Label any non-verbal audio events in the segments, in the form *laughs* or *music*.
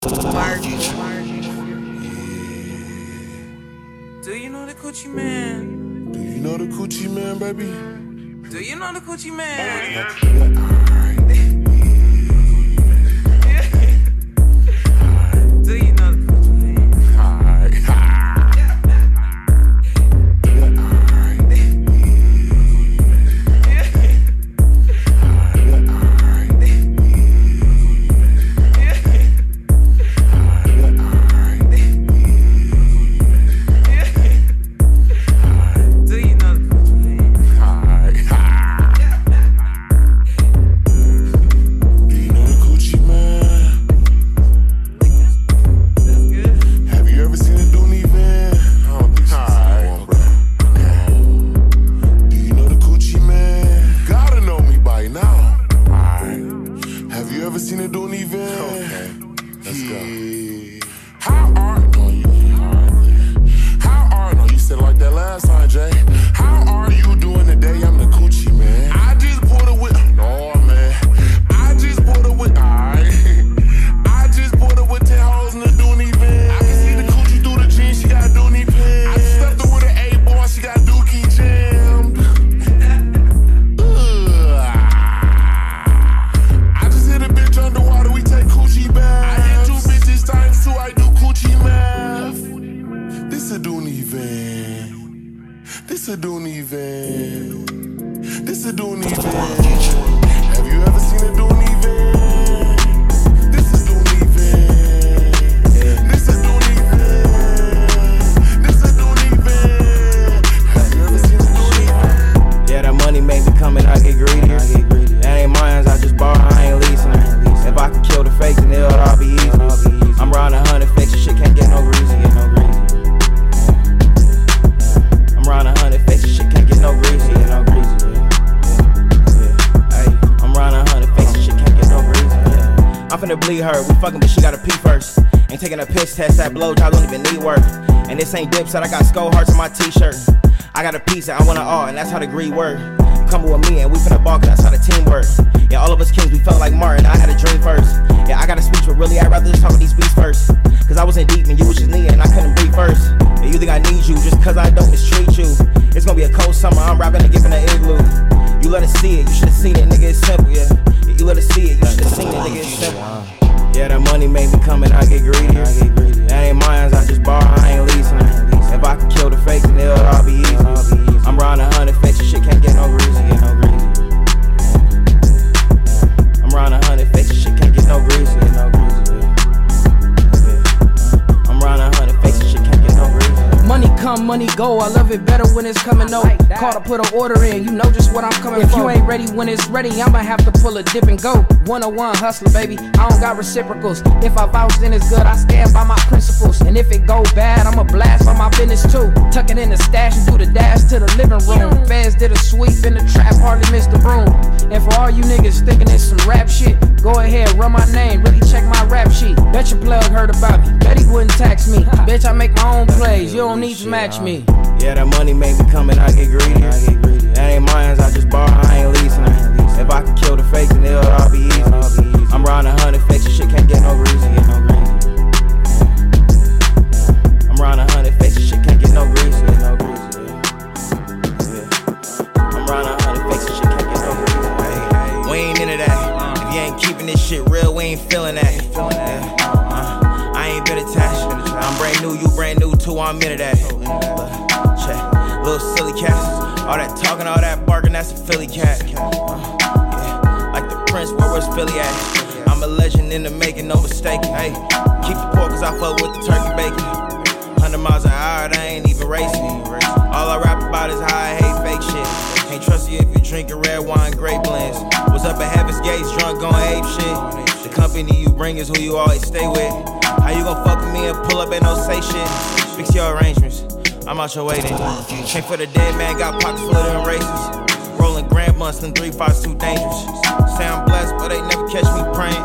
Do you know the coochie man? Do you know the coochie man, baby? Do you know the coochie man? Oh, And this I got skull hearts on my t-shirt. I got a piece that I want to all, and that's how the greed work. When it's coming. No, call to put an order in. You know just what I'm coming if for. If you ain't ready when it's ready, I'ma have to pull a dip and go. 101 hustler, baby. I don't got reciprocals. If I vouch, then it's good. I stand by my principles. And if it go bad, I'ma blast by my business too. Tuck it in the stash and do the dash to the living room. Feds did a sweep in the trap, hardly missed the broom. And for all you niggas thinking it's some rap shit, go ahead, run my name, really check my rap sheet. Bet your plug heard about me. Bet he wouldn't tax me. *laughs* Bitch, I make my own plays. You don't need to match me. Yeah, that money make me come and I get greedy. That ain't mine, I just borrow, I ain't leasing. If I can kill the fakes, then it'll all be easy. I'm riding a hundred fakes, and shit can't get no greasy. Get no greasy. I'm riding a hundred fakes, and shit can't get no greasy. Get no greasy. Yeah. I'm riding a hundred fakes, and shit can't get no greasy. We ain't into that. If you ain't keeping this shit real, we ain't feeling that. Uh, I ain't been attached. I'm brand new, you brand new too. I'm into that. But, little silly cats. All that talking, all that barking, that's a Philly cat. Uh, yeah. Like the Prince, where was Philly at? I'm a legend in the making, no mistake. Hey, keep the pork cause I fuck with the turkey bacon. 100 miles an hour, they ain't even racing. All I rap about is how I hate fake shit. Can't trust you if you drinking red wine, grape blends. Was up at Heaven's Gates, drunk, going ape shit. The company you bring is who you always stay with. How you gon' fuck with me and pull up and don't say shit? Fix your arrangements. I'm out your way then. Came for the dead man, got pockets full of them races. Rolling grand months, fives too dangerous. Say I'm blessed, but they never catch me praying.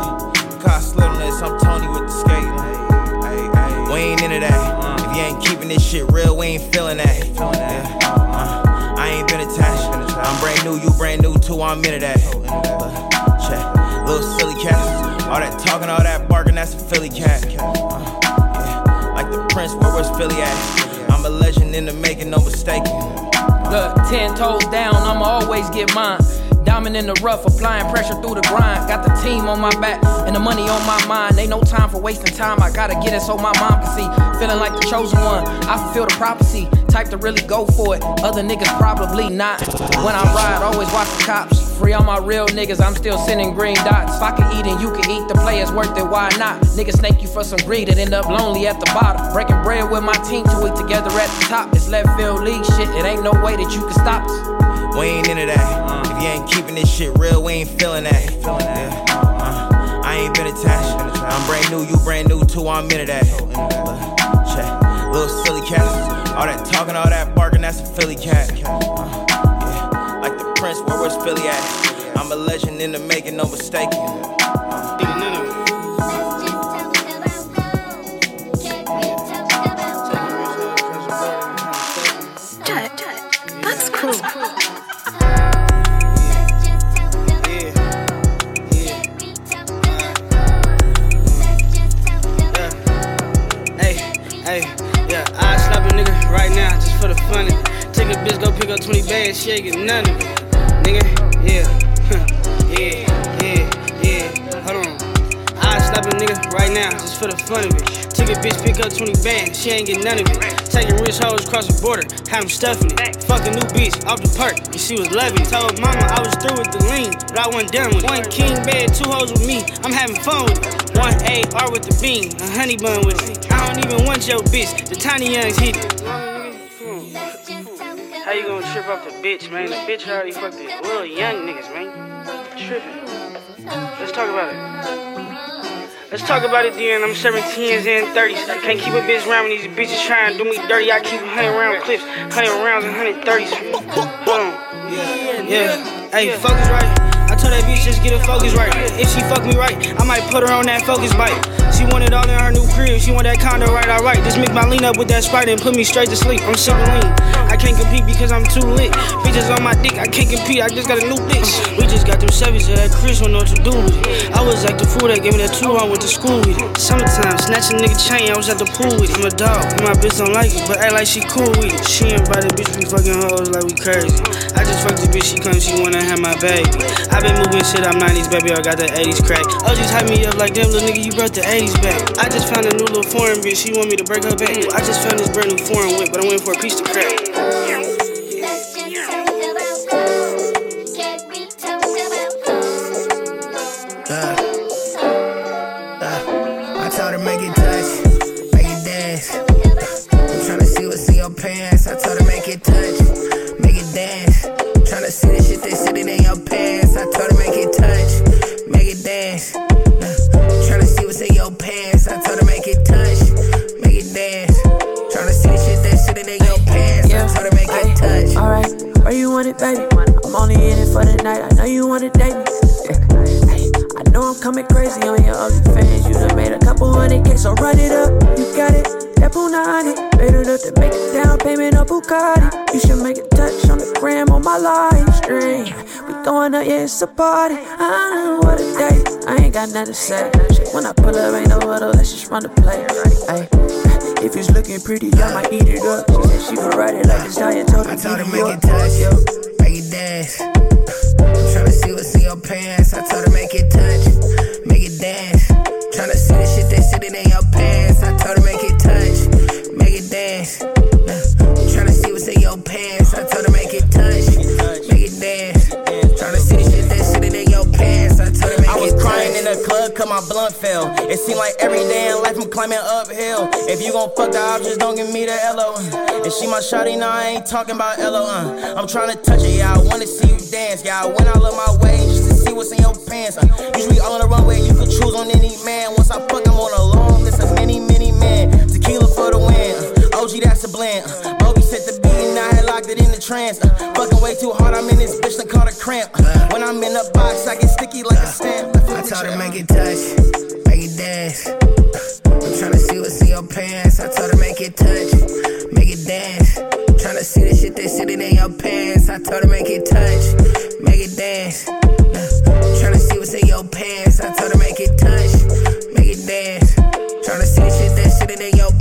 Cause this, I'm Tony with the skating. We ain't into that. If you ain't keeping this shit real, we ain't feeling that. Yeah. Uh, I ain't been attached. I'm brand new, you brand new too, I'm into that. But, check. little silly cat. All that talking, all that barking, that's a Philly cat. Uh, yeah. Like the Prince, where was Philly at? I'm a legend in the making, no mistaking. Look, ten toes down, I'ma always get mine. Diamond in the rough, applying pressure through the grind. Got the team on my back and the money on my mind. Ain't no time for wasting time. I gotta get it so my mom can see. Feeling like the chosen one. I fulfill the prophecy. Type to really go for it. Other niggas probably not. When I ride, always watch the cops. Free all my real niggas, I'm still sending green dots. If I can eat and you can eat, the play is worth it, why not? Niggas snake you for some greed and end up lonely at the bottom. Breaking bread with my team till eat together at the top. It's left field league shit, it ain't no way that you can stop us. We ain't into that. If you ain't keeping this shit real, we ain't feeling that. Yeah. Uh, I ain't been attached. I'm brand new, you brand new too, I'm into that. But, check. Little silly cat. All that talking, all that barking, that's a Philly cat. Uh, yeah. Like the Prince, where was Philly at? I'm a legend in the making, no nigga right now just for the. Take a bitch, go pick up 20 bags, she ain't get. Nigga, yeah, *laughs* yeah, yeah, yeah, hold on. I slap a nigga right now just for the fun of it. Took a bitch, pick up 20 bands, she ain't get none of it. Taking rich hoes across the border, had them stuffing it. Fuck a new bitch off the perk, and she was loving it. Told mama I was through with the lean, but I wasn't done with it. One king bed, two hoes with me, I'm having fun with it. One AR with the bean, a honey bun with it. I don't even want your bitch, the tiny youngs hit it. How you gonna trip off the bitch, man? The bitch already fucked these little young niggas, man. Tripping. Let's talk about it. Let's talk about it then. I'm 17s and 30s. Can't keep a bitch around when these bitches trying to do me dirty. I keep 100 round clips, 100 rounds and 130s. Boom. Yeah. Yeah. Hey, focus right. I told that bitch just get her focus right. If she fuck me right, I might put her on that focus bite. She want it all in her new crib. She want that condo right, alright. Just make my lean up with that sprite and put me straight to sleep. I'm super lean. I can't compete because I'm too lit. Bitches on my dick, I can't compete. I just got a new bitch. We just got them Chevys that Chris don't know what to do with it. I was like the fool that gave me that two I went to school with it. Summertime, snatch a nigga chain. I was at the pool with it. I'm a dog, my bitch don't like it, but act like she cool with it. She invited bitch, we fucking hoes like we crazy. I just fucked the bitch, she come, she wanna have my baby. I been moving shit, I'm 90s, baby, I got the 80s crack. Oh, just hype me up like damn, little nigga, you brought the 80s back. I just found a new little foreign bitch, she want me to break her back. I just found this brand new foreign whip, but I'm waiting for a piece to crack. So run it up. You got it. That Punani, made enough to make a down payment on Bugatti. You should make a touch on the gram on my live stream. We throwing up, yeah, it's a party. I don't know what a day. I ain't got nothing to say. When I pull up, ain't no huddle. Let's just run the play. Ay, if it's looking pretty, I might eat it up. She said she gon' ride it like this diet told I told her make it touch, touch, make it dance. I'm tryna see what's in your pants. I told her make it touch, blunt fell. It seemed like every day in life I'm climbing uphill. If you gon' fuck the options, don't give me the LO. And she my shawty, now I ain't talking about LO. Uh. I'm trying to touch it, yeah, I wanna see you dance. Yeah, When I went out of my way just to see what's in your pants. Uh. Usually on the runway, you could choose on any man. Once I fuck, I'm on a long list of many, many men. Tequila for the win. Uh. OG, that's a blend. Uh. Set the beat and I had locked it in the trance. Uh. Fucking way too hard, I'm in this bitch that caught a cramp. Uh. When I'm in the box, I get sticky like a stamp. I told her make it touch, make it dance. I'm tryna see what's in your pants. I told her make it touch, make it dance. Tryna see the shit said it in your pants. I told her make it touch, make it dance. Tryna see what's in your pants. I told her make it touch, make it dance. Tryna see the shit that shit in your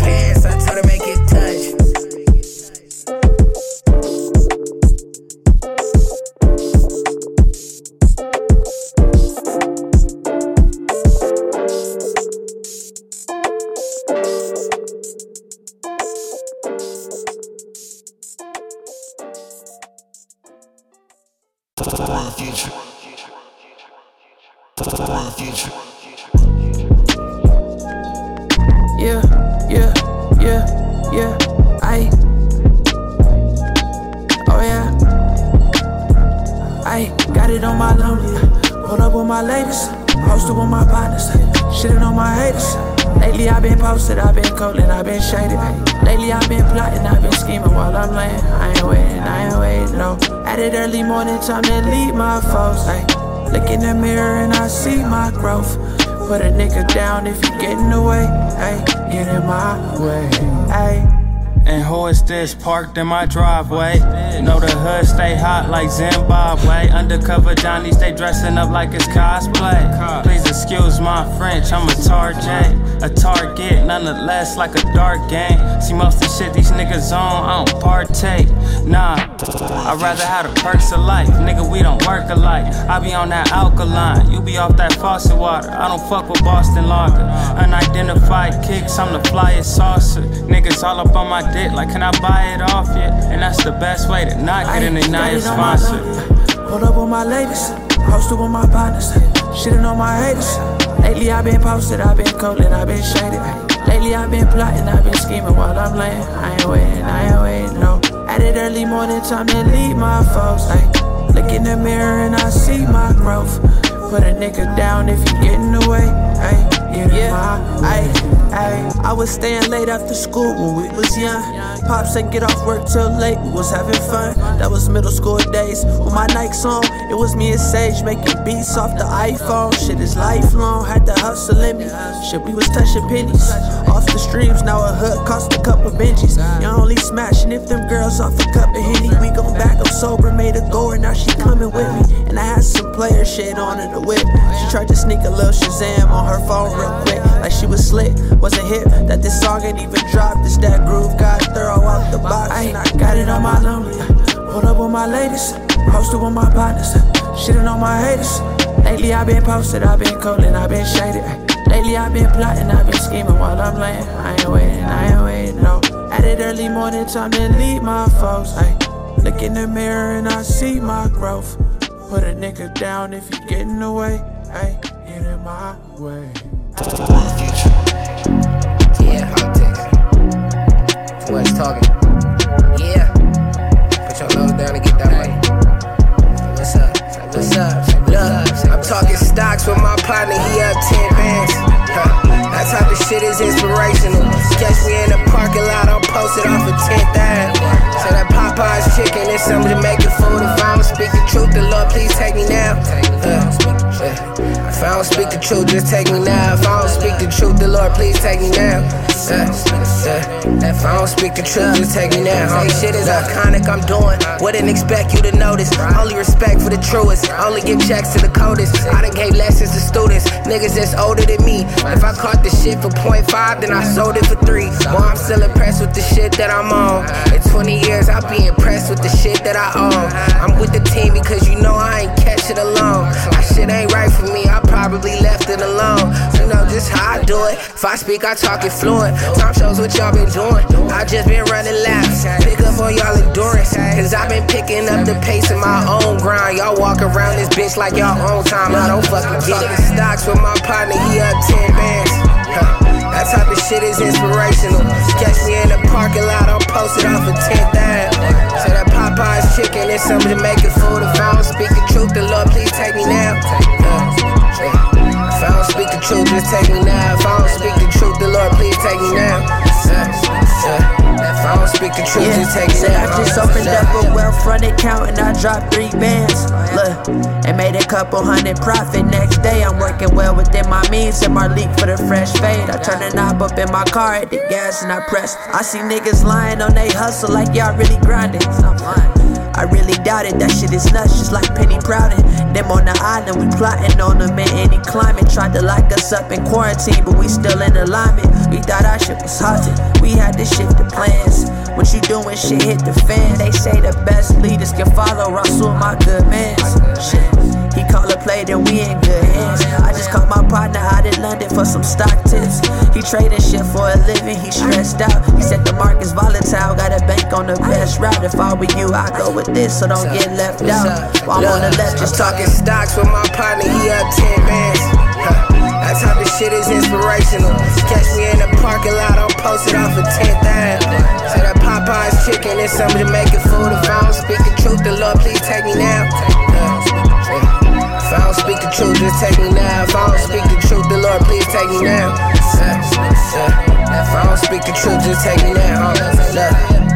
Been shaded. Lately I've been plotting, I've been scheming while I'm laying. I ain't waiting, I ain't waiting, no. At it early morning time to lead my foes. Ay. Look in the mirror and I see my growth. Put a nigga down if you get in the way. Ay, get in my way. Ay. And who is this parked in my driveway? Know the hood stay hot like Zimbabwe. Undercover Johnny stay dressing up like it's cosplay. Please excuse my French, I'm a target. A target, nonetheless, like a dark game. See, most of the shit these niggas on, I don't partake. Nah, I'd rather have the perks of life. Nigga, we don't work alike. I be on that alkaline, you be off that faucet water. I don't fuck with Boston Lager. Unidentified kicks, I'm the flyest saucer. Niggas all up on my dick, like, can I buy it off yet? And that's the best way to not get an Ignite sponsor. Hold up with my ladies, posted with my partners, shitting on my haters. Lately I've been posted, I've been cold and I've been shaded. Lately I've been plotting, I've been scheming while I'm laying. I ain't waiting, I ain't waiting, no. At it early morning time to lead my foes. Ay. Look in the mirror and I see my growth. Put a nigga down if you get in the way. Ay. In my ay. I was staying late after school when we was young. Pops ain't get off work till late, we was having fun. That was middle school days. With my Nikes on, it was me and Sage making beats off the iPhone. Shit is lifelong, had to hustle in me. Shit, we was touching pennies. Off the streams, now a hood cost a couple Benjis. You only smashing if them girls off a cup of Henny. We gon' back up sober, made a goer, now she coming with me. And I had some player shit on in the whip. She tried to sneak a little Shazam on her phone real quick, like she was slick. Wasn't hip that this song ain't even dropped. It's that groove got thorough out the box. And I got it on my lonely. Pulled up with my ladies, posted with my partners, shitting on my haters. Lately I've been posted, I've been cold and I've been shaded. Lately I've been plotting, I've been scheming while I'm laying. I ain't waiting, I ain't waiting, no. At it early morning time to lead my foes. Ay. Look in the mirror and I see my growth. Put a nigga down if you get in the way. Ay, get in my way. Yeah, takes. Too much talking. Yeah. Put your nose down and get that money. What's up? What's up? I'm talking stocks with my partner, he up 10 bands. That type of shit is inspirational. Catch me in the parking lot, I'm posted off of 10th Ave. That Popeye's chicken is some Jamaican food. If I don't speak the truth, the Lord please take me now. Uh, uh, if I don't speak the truth, just take me now. If I don't speak the truth, the Lord please take me now. Uh, uh, if I don't speak the truth, just take me now. Say shit is iconic, I'm doing. Wouldn't expect you to notice. Only respect for the truest. Only give checks to the coldest. I done gave lessons to students, niggas that's older than me. If I caught the shit for 0.5, then I sold it for three. Boy, I'm still impressed with the shit that I'm on. In 20 years, I'll be impressed with the shit that I own. I'm with the team because you know I ain't catch it alone. That shit ain't right for me, I probably left it alone. You know just how I do it. If I speak, I talk it fluent. Time shows what y'all been doing. I just been running laps. Pick up on y'all endurance. Cause I've been picking up the pace in my own grind. Y'all walk around this bitch like y'all own time. I don't fucking get it. Stocks with my partner, he up 10 bands. Huh. That type of shit is inspirational. Catch me in the parking lot, I'm posted off of 10th Ave. Say that Popeye's chicken is some Jamaican food. If I don't speak the truth, the Lord please take me now. Speak the truth, just take me now. If I don't speak the truth, the Lord please take me now. Uh, uh, if I don't speak the truth, just take now. I just opened up a Wealthfront account and I dropped three bands. Look, and made a couple hundred profit. Next day, I'm working well within my means. And my leak for the fresh fade. I turn the knob up in my car at the gas and I press. I see niggas lying on they hustle like y'all really grinding. I I really doubt it, that shit is nuts, just like Penny Crowding. Them on the island, we plotting on them in any climate. Tried to lock us up in quarantine, but we still in alignment. We thought our shit was haunted, we had to shift the plans. What you doing, shit hit the fan. They say the best leaders can follow Rasul, my good man. Shit. He call a play, then we in good hands. I just caught my partner out in London for some stock tips. He trading shit for a living, he stressed out. He said the market's volatile, got a bank on the best route. If I were you, I'd go with this, so don't get left out. While I'm on the left, just talking stocks with my partner, he up 10 bands. That type of shit is inspirational. Catch me in the parking lot, I'm posted off a 10th Ave. Say that Popeye's chicken is some Jamaican food. If I don't speak the truth, the Lord please take me now. Speak the truth, just take me now. If I don't speak the truth, the Lord please take me now. If I don't speak the truth, just take me now.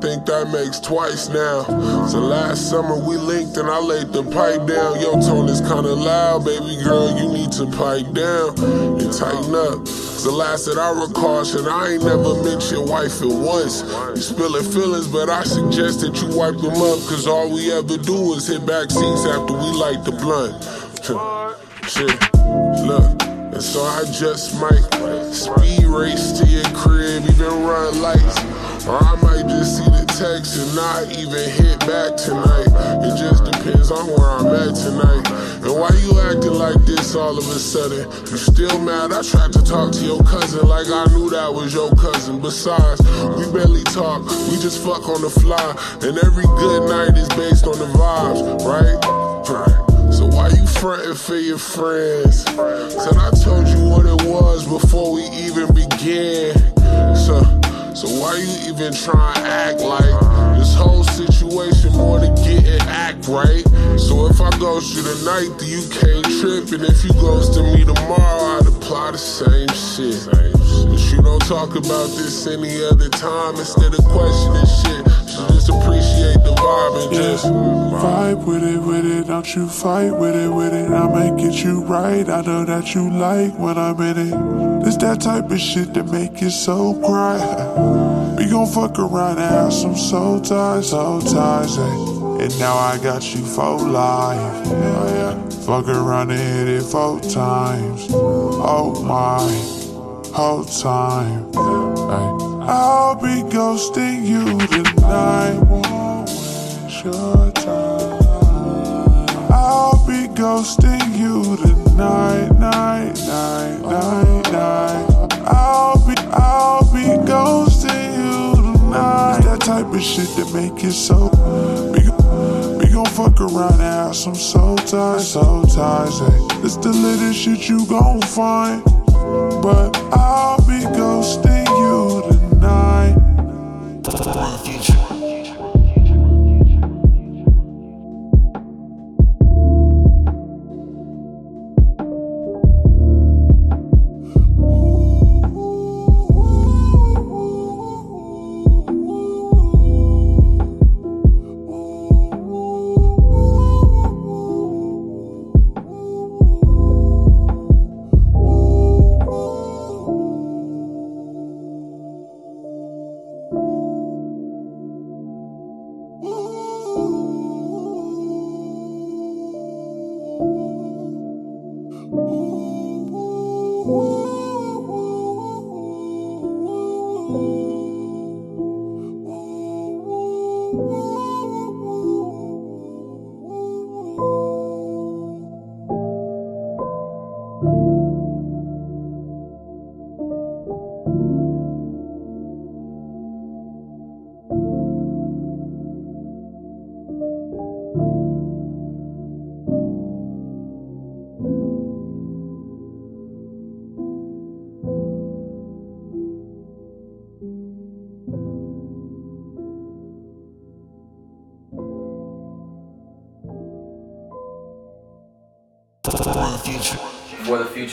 Think that makes twice now. So last summer we linked and I laid the pipe down. Your tone is kinda loud, baby girl, you need to pipe down and tighten up. The last that I recall, shit, I ain't never your wife at once. You spilling feelings, but I suggest that you wipe them up. Cause all we ever do is hit back seats after we light the blunt. *laughs* shit, look. So I just might speed race to your crib, even run lights. Or I might just see the text and not even hit back tonight. It just depends on where I'm at tonight. And why you acting like this all of a sudden? You still mad? I tried to talk to your cousin like I knew that was your cousin. Besides, we barely talk, we just fuck on the fly. And every good night is based on the vibes, right? So frontin' for your friends? Said I told you what it was before we even began. So so why you even try to act like this whole situation more to get and act right? So if I ghost you tonight, then you can't trip. And if you ghost to me tomorrow, I'd apply the same shit. But you don't talk about this any other time instead of questioning shit. Just appreciate the vibe and just vibe with it, with it. Don't you fight with it, with it. I might get you right. I know that you like when I'm in it. It's that type of shit that make you so cry. We gon' fuck around and have some soul ties, soul ties, eh? And now I got you for life. Oh yeah. Fuck around and hit it four times. Oh my, whole time. Hey. I'll be ghosting you tonight. Won't waste your time. I'll be ghosting you tonight, night, night, night, night. I'll be, I'll be ghosting you tonight. It's that type of shit that make it so. We, we gon' fuck around and have some soul ties, soul ties. Hey. It's the little shit you gon' find. But I'll be ghosting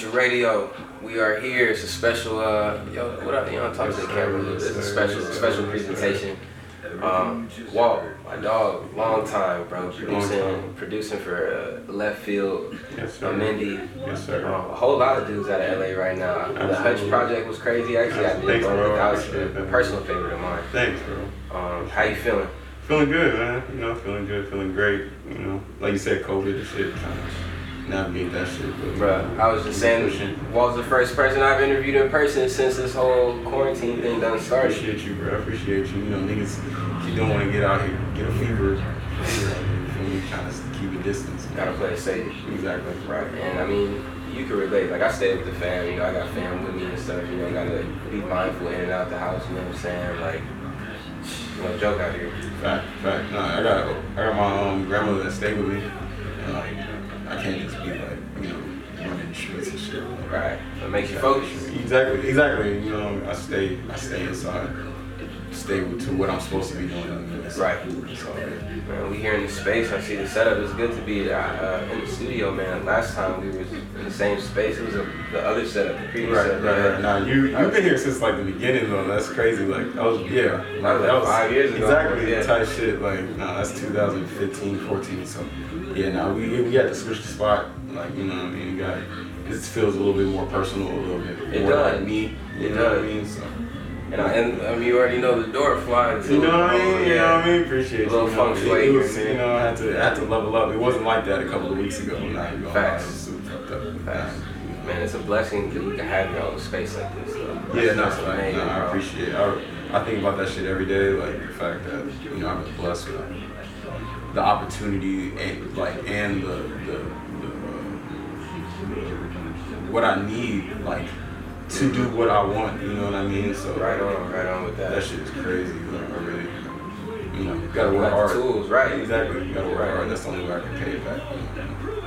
For the Future Radio, we are here. It's a special, uh, yo, what up, you know, talk to the camera. It's a special, special presentation. Um, Walt, my dog, long time, bro, producing, producing for uh, Left Field, Yes, sir. Mindy, Yes, sir. um, a whole lot of dudes out of LA right now. The Hutch project was crazy. Actually, I did Thanks, go bro. That was Appreciate a personal favorite of mine. Thanks, bro. Um, how you feeling? Feeling good, man. You know, feeling good, feeling great. You know, like you said, COVID and shit, to navigate that shit. Bruh, I was just saying, Walt's the first person I've interviewed in person since this whole quarantine thing done I started. appreciate you, bro. I appreciate you. You know, niggas, you don't want to get out here, get a fever, you? Trying to keep a distance. Gotta play it safe. Exactly. Right. And I mean, you can relate. Like I stay with the fam, you know, I got fam with me and stuff, you know, gotta be mindful in and out the house, you know what I'm saying? Like, no joke out here. Fact, fact. Nah, I got, I got my um, grandmother that stay with me. And like, I can't just Right. It makes you focus. Exactly, exactly. You know, I stay, I stay inside, stay to what I'm supposed to be doing. Right. All. Man, we here in the space. I see the setup. It's good to be uh, uh, in the studio, man. Last time we was in the same space. It was a, the other setup, the previous Right, setup. right, right. Now you you've been here since like the beginning though. That's crazy. Like that was yeah. That was like five years ago. Exactly. Yeah. Type shit. Like nah, that's 2015, 14. So yeah. Now we we had to switch the spot. Like you know what I mean. You got it feels a little bit more personal, a little bit It more does. like me. You It know what I does. mean? So And, I, and I mean, you already know the door flying too. you know what I mean? You know what I mean? Appreciate A little you. know, feng it- shui it here was. You know, I had to I had to level up. It wasn't like that a couple of weeks ago. Now you. Facts. I was super fucked up. Facts. Man, it's a blessing that you can have your own space like this, though. Yeah, no, like, amazing, no, I appreciate it. I, I think about that shit every day, like the fact that you know I've been blessed with the opportunity and like and the the, what I need like to do what I want. You know what I mean? So Right on, right on with that. That shit is crazy. Like, I really, you know, you gotta work hard. tools, right. Exactly. You gotta work Right. hard. That's the only way I can pay it back.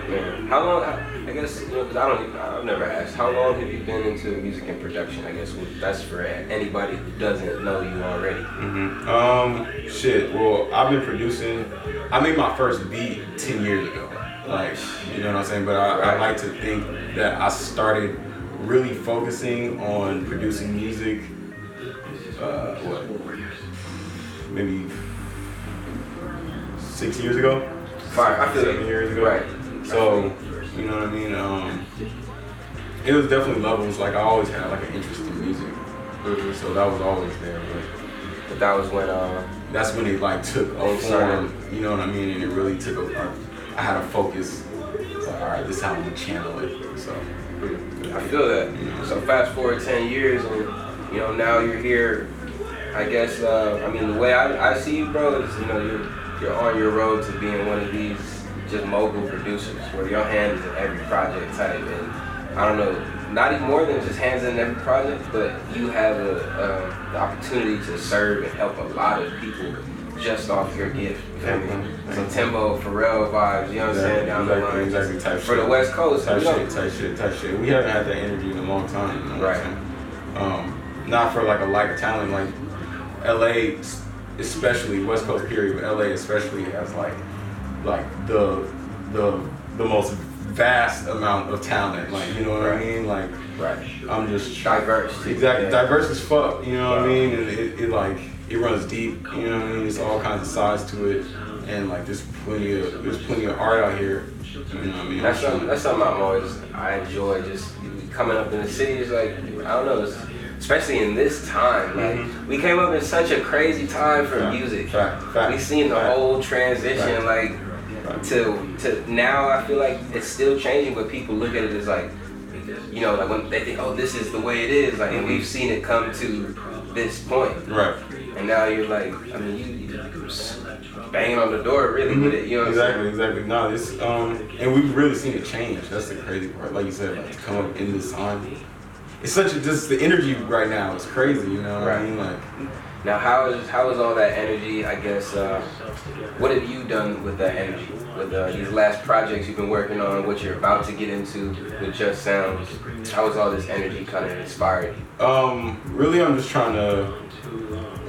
Man, how long? I guess you know, 'cause I don't. Even, I've never asked. How long have you been into music and production? I guess that's for anybody who doesn't know you already. hmm Um, shit. Well, I've been producing. I made my first beat ten years ago. Like, you know what I'm saying? But I, I like to think that I started really focusing on producing music. Uh, what? Maybe six years ago. Five, I feel seven years ago. Right. So, you know what I mean? Um, it was definitely levels. Like I always had like an interest in music, Mm-hmm. so that was always there. But But that was when. Uh, that's when it like took form, you know what I mean? And it really took a, I had a focus. All right, this is how I'm gonna channel it. So I feel that. So fast forward ten years, and you know now you're here. I guess uh, I mean the way I, I see you, bro, is you know you're you're on your road to being one of these just mogul producers, where your hand is in every project type, and I don't know, not even more than just hands in every project, but you have a, the opportunity to serve and help a lot of people just off your gift. You feel me? So Timbo, Pharrell vibes. You know what I'm saying? Down the line. exactly type For shit. the West Coast, type shit, type shit, type shit. We haven't had that energy in a long time. You know what Um, not for like a lack of talent, like LA, especially West Coast period, but LA especially has like like the the the most vast amount of talent. Like you know what I mean? Like right. I'm just diverse. Exactly, Yeah. diverse as fuck. You know what I mean? And it, it like it runs deep. You know what I mean? There's all kinds of sides to it, and like there's plenty of there's plenty of art out here. You know what I mean? That's something. That's something I'm always. I enjoy just coming up in the city. Is like I don't know. It's, especially in this time, like mm-hmm. we came up in such a crazy time for Fact, music. fact, fact, we seen the fact. whole transition, Fact. like to to now. I feel like it's still changing, but people look at it as like, you know, like when they think, oh, this is the way it is. Like, and we've seen it come to this point. Right. And now you're like, I mean, you, you banging on the door really with it. You know what exactly, exactly. No, it's um, and we've really seen it change. That's the crazy part. Like you said, like to come up in this time, it's such a just the energy right now is crazy. You know what I Right. mean? Like Now, how is how is all that energy? I guess. Uh, what have you done with that energy? With uh, these last projects you've been working on, what you're about to get into with Just Sounds, how has all this energy kind of inspired? Um, really, I'm just trying to,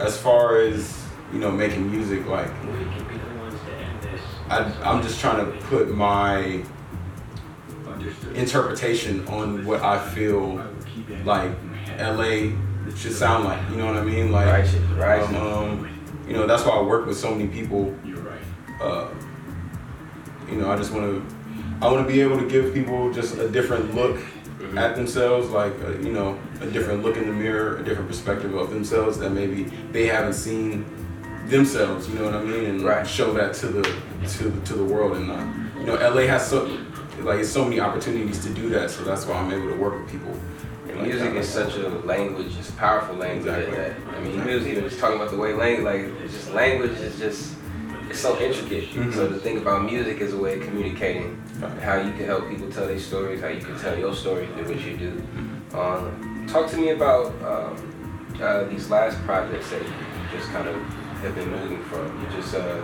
as far as you know, making music. Like, I, I'm just trying to put my interpretation on what I feel like LA should sound like. You know what I mean? Like, Right, right. Um, um, you know, that's why I work with so many people. You're right. Uh, you know, I just want to, I want to be able to give people just a different look at themselves, like uh, you know, a different look in the mirror, a different perspective of themselves that maybe they haven't seen themselves. You know what I mean? And right. show that to the to to the world. And uh, you know, LA has so like it's so many opportunities to do that. So that's why I'm able to work with people. Like music is such a language, it's a powerful language. Exactly. That, I mean, music, even just talking about the way language, like, it's just language is just, it's so intricate. Mhm. So to think about music as a way of communicating, how you can help people tell their stories, how you can tell your story through what you do. Um, talk to me about um, uh, these last projects that you just kind of have been moving from. You just uh,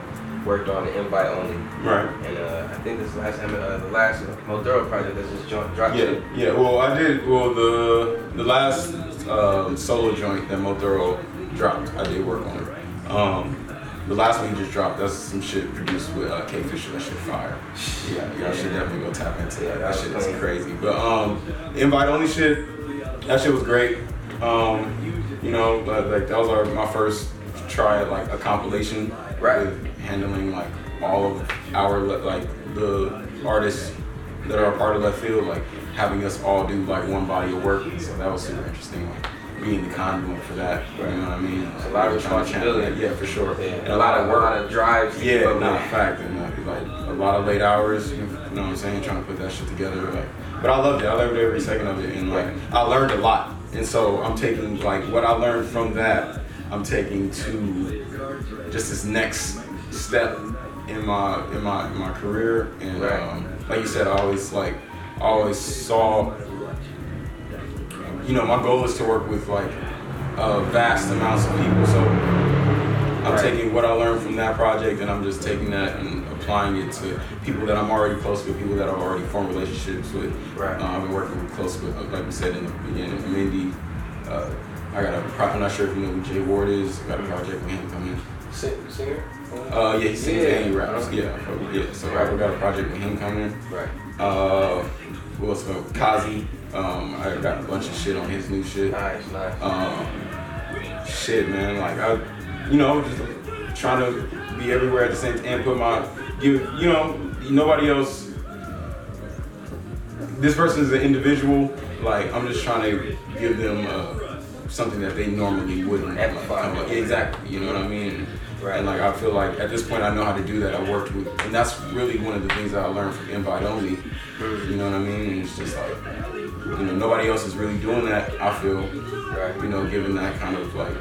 worked on the invite only. Right. And uh, I think this last, uh, the last Moduro project that just jo- dropped. Yeah, yeah. Well, I did. Well, the the last um, solo joint that Mothoro dropped, I did work on it. Um, the last one he just dropped, that's some shit produced with uh, K Fisher. That shit fire. Yeah, y'all should definitely go tap into that. That shit is crazy. But um, invite only shit, that shit was great. Um, you know, like, like that was our my first try at like a compilation with handling like all of our like the artists that are a part of that field, like having us all do like one body of work. So that was super interesting. Like being the conduit for that. You know what I mean? It's a lot of Like, trying to responsibility. Yeah, for sure. Yeah, And a lot of work. a lot of drive Yeah, nah, with. fact. And uh, like a lot of late hours. You know what I'm saying? Trying to put that shit together. Like, but I loved it. I loved every second of it, and like I learned a lot. And so I'm taking like what I learned from that. I'm taking to just this next step in my in my in my career. And um, like you said, I always like I always saw. You know, my goal is to work with like uh, vast amounts of people. So I'm Right. taking what I learned from that project and I'm just taking that and applying it to people that I'm already close with, people that I've already formed relationships with. Right. Uh, I've been working close with, like we said in the beginning, Mindy. Uh, I got a pro- I'm not sure if you know who Jay Ward is. I got a project with him coming. Sing- Singer? Uh, yeah, he sings Yeah. and he raps. Yeah, yeah. So Right. I got a project with him coming. Right. Uh, who else? Uh, Kazi. Um, I got a bunch of shit on his new shit. Nice, nice. Um, shit, man. Like I, you know, just trying to be everywhere at the same time and put my give. You know, nobody else. This person is an individual. Like I'm just trying to give them uh, something that they normally wouldn't. Like, come up- exactly. You know what I mean? And like I feel like at this point I know how to do that. I worked with, and that's really one of the things that I learned from Invite Only. You know what I mean? And it's just like, you know, nobody else is really doing that. I feel, you know, giving that kind of like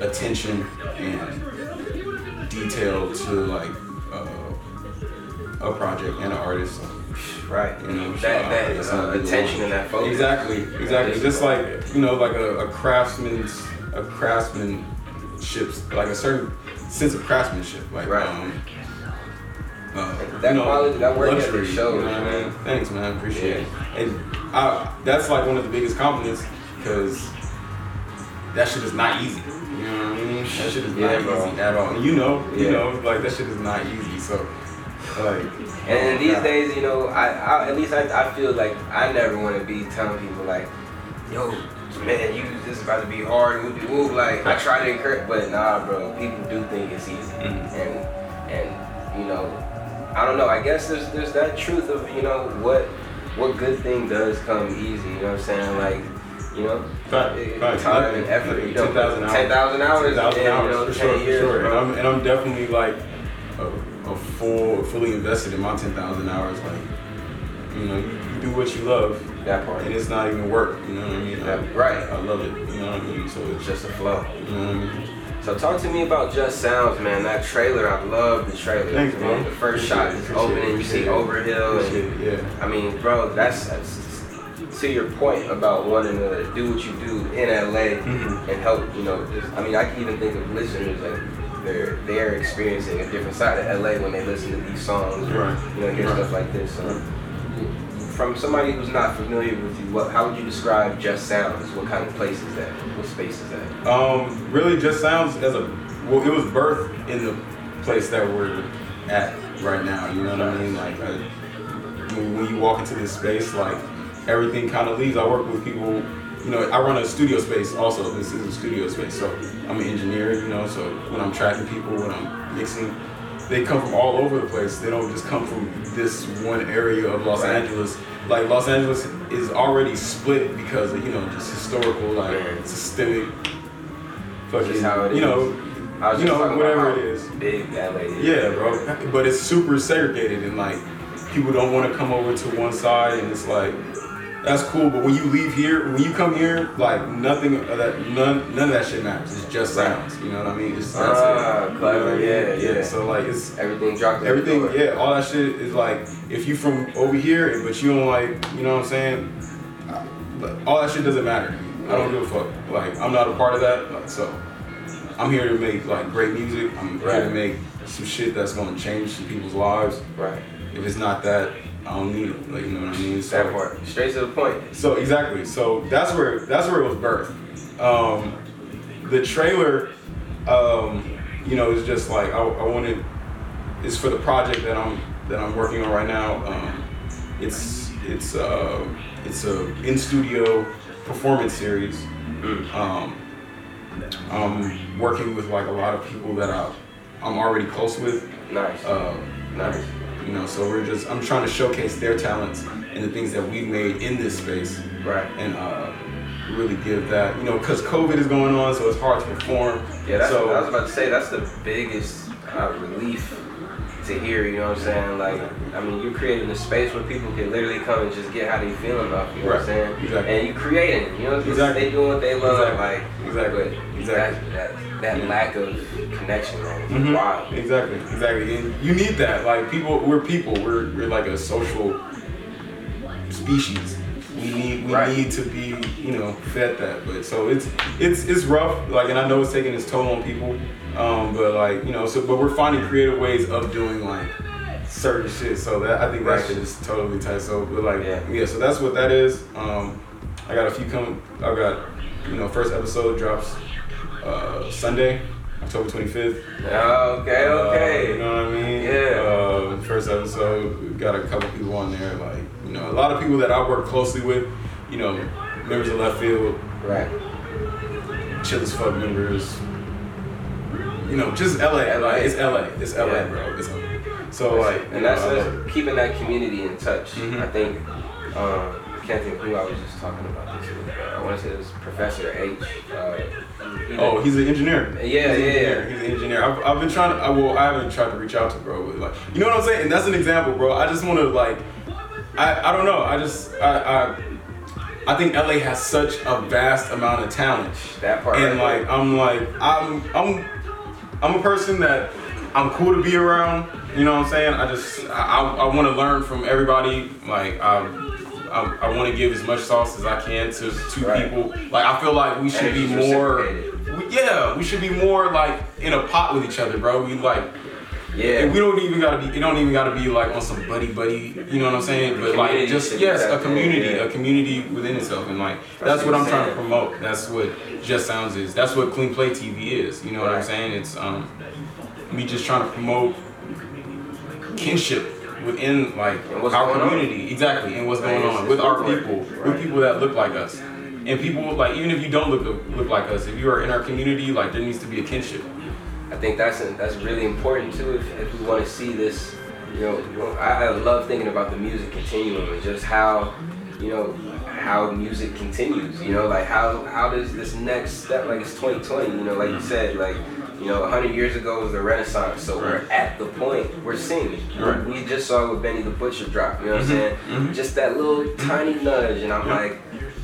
attention and detail to like uh, a project and an artist. Right. You know, That- that, uh, not really attention and that focus. Exactly, exactly. Just like you know, like a, a craftsman's a craftsmanship's like a certain sense of craftsmanship. Like, Right. um, uh, That you know, quality- that work ethic luxury, shows, you know what I mean? Thanks, man. Appreciate it. And I, that's like one of the biggest compliments because that shit is not easy. You know what I mean? That shit is Yeah, not bro. easy at all. You know, you know, like that shit is not easy. So, like, And these yeah. days, you know, I, I at least I, I feel like I never want to be telling people like, yo, man, you this is about to be hard, whoop de whoop. Like I try to encourage, but nah, bro, people do think it's easy, Mm-hmm. and and you know, I don't know. I guess there's there's that truth of you know what what good thing does come easy. You know what I'm saying? Like. You know, Fact, eh, fact. time and effort. You know, 10,000 hours. 10,000 hours. 10,000 and, hours, you know, for 10 sure, for sure. And I'm, and I'm definitely like a, a full, fully invested in my 10,000 hours. Like, you know, you, you do what you love. That part. And it's not even work, you know what I mean? That- I, right. I love it, you know what I mean? So it's just a flow. You know what I mean? So talk to me about Just Sounds, man. That trailer, I love the trailer. Thanks, man. bro. The first Appreciate shot is opening, you see. Overhill, and yeah. I mean, bro, that's, that's to your point about wanting to do what you do in LA Mm-hmm. and help. You know, just, I mean, I can even think of listeners like they're they're experiencing a different side of LA when they listen to these songs, or, Right. You know, hear Right. stuff like this. So, from somebody who's not familiar with you, what how would you describe Just Sounds? What kind of place is that? What space is that? Um, really just sounds as a well. It was birthed in the place that we're at right now. You know what I mean? Like uh, when, when you walk into this space, like everything kind of leaves. I work with people. You know, I run a studio space. Also, this is a studio space. So I'm an engineer. You know, so when I'm tracking people, when I'm mixing, they come from all over the place. They don't just come from this one area of Los Right. Angeles. Like Los Angeles is already split because of you know just historical like systemic fucking how it you is. know you know whatever it is. Big LA is. Yeah, bro. But it's super segregated and like people don't want to come over to one side and it's like that's cool. But when you leave here, when you come here, like nothing of that, none, none of that shit matters. It's just sounds. You know what I mean? It's that's Ah, it. You know clever. I mean? Yeah, yeah. So like it's everything dropped. everything. Yeah, all that shit is like if you from over here, but you don't like, you know what I'm saying? But all that shit doesn't matter. I don't give a fuck. Like I'm not a part of that. Like, so I'm here to make like great music. I'm here to make some shit that's gonna change some people's lives. Right. If it's not that, I don't need it. Like you know what I mean? So, That part. Straight to the point. so exactly. So that's where that's where it was birthed. Um, the trailer, um, you know, is just like I, I wanted. It's for the project that I'm that I'm working on right now. Um, it's it's uh, it's a in studio performance series. Um, I'm working with like a lot of people that I I'm already close with. Nice. Uh, Nice. You know, so we're just I'm trying to showcase their talents and the things that we've made in this space. Right. And uh, really give that, you know, because COVID is going on, so it's hard to perform. Yeah, that's so, what I was about to say. That's the biggest uh, relief to hear. You know what I'm saying? Like, I mean, you're creating a space where people can literally come and just get how they feeling off. You know what I'm saying? Exactly. And you're creating. You know, Exactly. they doing what they love. Exactly. Like, Exactly. Exactly. That that, that lack of connection, man. Mhm. Wild. Exactly, exactly. And you need that. Like people, we're people. We're we're like a social species. We need we Right. need to be you know fed that. But so it's it's it's rough. Like and I know it's taking its toll on people. Um, but like you know so but we're finding creative ways of doing like certain shit. So that I think that Right. shit is totally tight. So but like yeah. So that's what that is. Um, I got a few coming. I got you know first episode drops uh, Sunday. October 25th. Okay, okay. Uh, you know what I mean? Yeah. Uh, first episode, we got a couple people on there, like, you know, a lot of people that I work closely with, you know, members of Left Field. Right. Chill as fuck members. You know, just LA. Like, it's LA. It's LA, Yeah. bro. It's LA. So, like, and that's, know, keeping that community in touch. Mhm. I think um, can't think who I was just talking about this with. I want to say it was Professor H. Uh, he- Oh, he's an engineer. Yeah, he's yeah, engineer. yeah. He's an engineer. I've, I've been trying to. I, well, I haven't tried to reach out to bro, but like, you know what I'm saying? And that's an example, bro. I just want to like, I, I don't know. I just I, I I think LA has such a vast amount of talent. That part. And right like, I'm like, I'm I'm I'm a person that I'm cool to be around. You know what I'm saying? I just I, I, I want to learn from everybody. Like I I, I want to give as much sauce as I can to to Right. people. Like I feel like we should be more. we- yeah, we should be more like in a pot with each other, bro. We like. Yeah. And we don't even gotta be. It don't even gotta be like on some buddy buddy. You know what I'm saying? But like just yes, a community, a community within itself, and like That's what I'm trying to promote. That's what Just Sounds is. That's what Clean Plate TV is. You know what I'm saying? It's um, me just trying to promote kinship within like what's our going on. community exactly and what's going on with our people with people that look like us and people like even if you don't look look like us if you are in our community like there needs to be a kinship I think that's that's really important too. If, if we want to see this, you know, you know, I, I love thinking about the music continuum and just how, you know, how music continues. You know, like how how does this next step? Like it's 2020. You know, like you said, like. You know, 100 years ago was the Renaissance, so we're at the point we're singing. Right. We just saw with Benny the Butcher drop, you know what I'm saying? mhm. Just that little tiny nudge, and I'm like,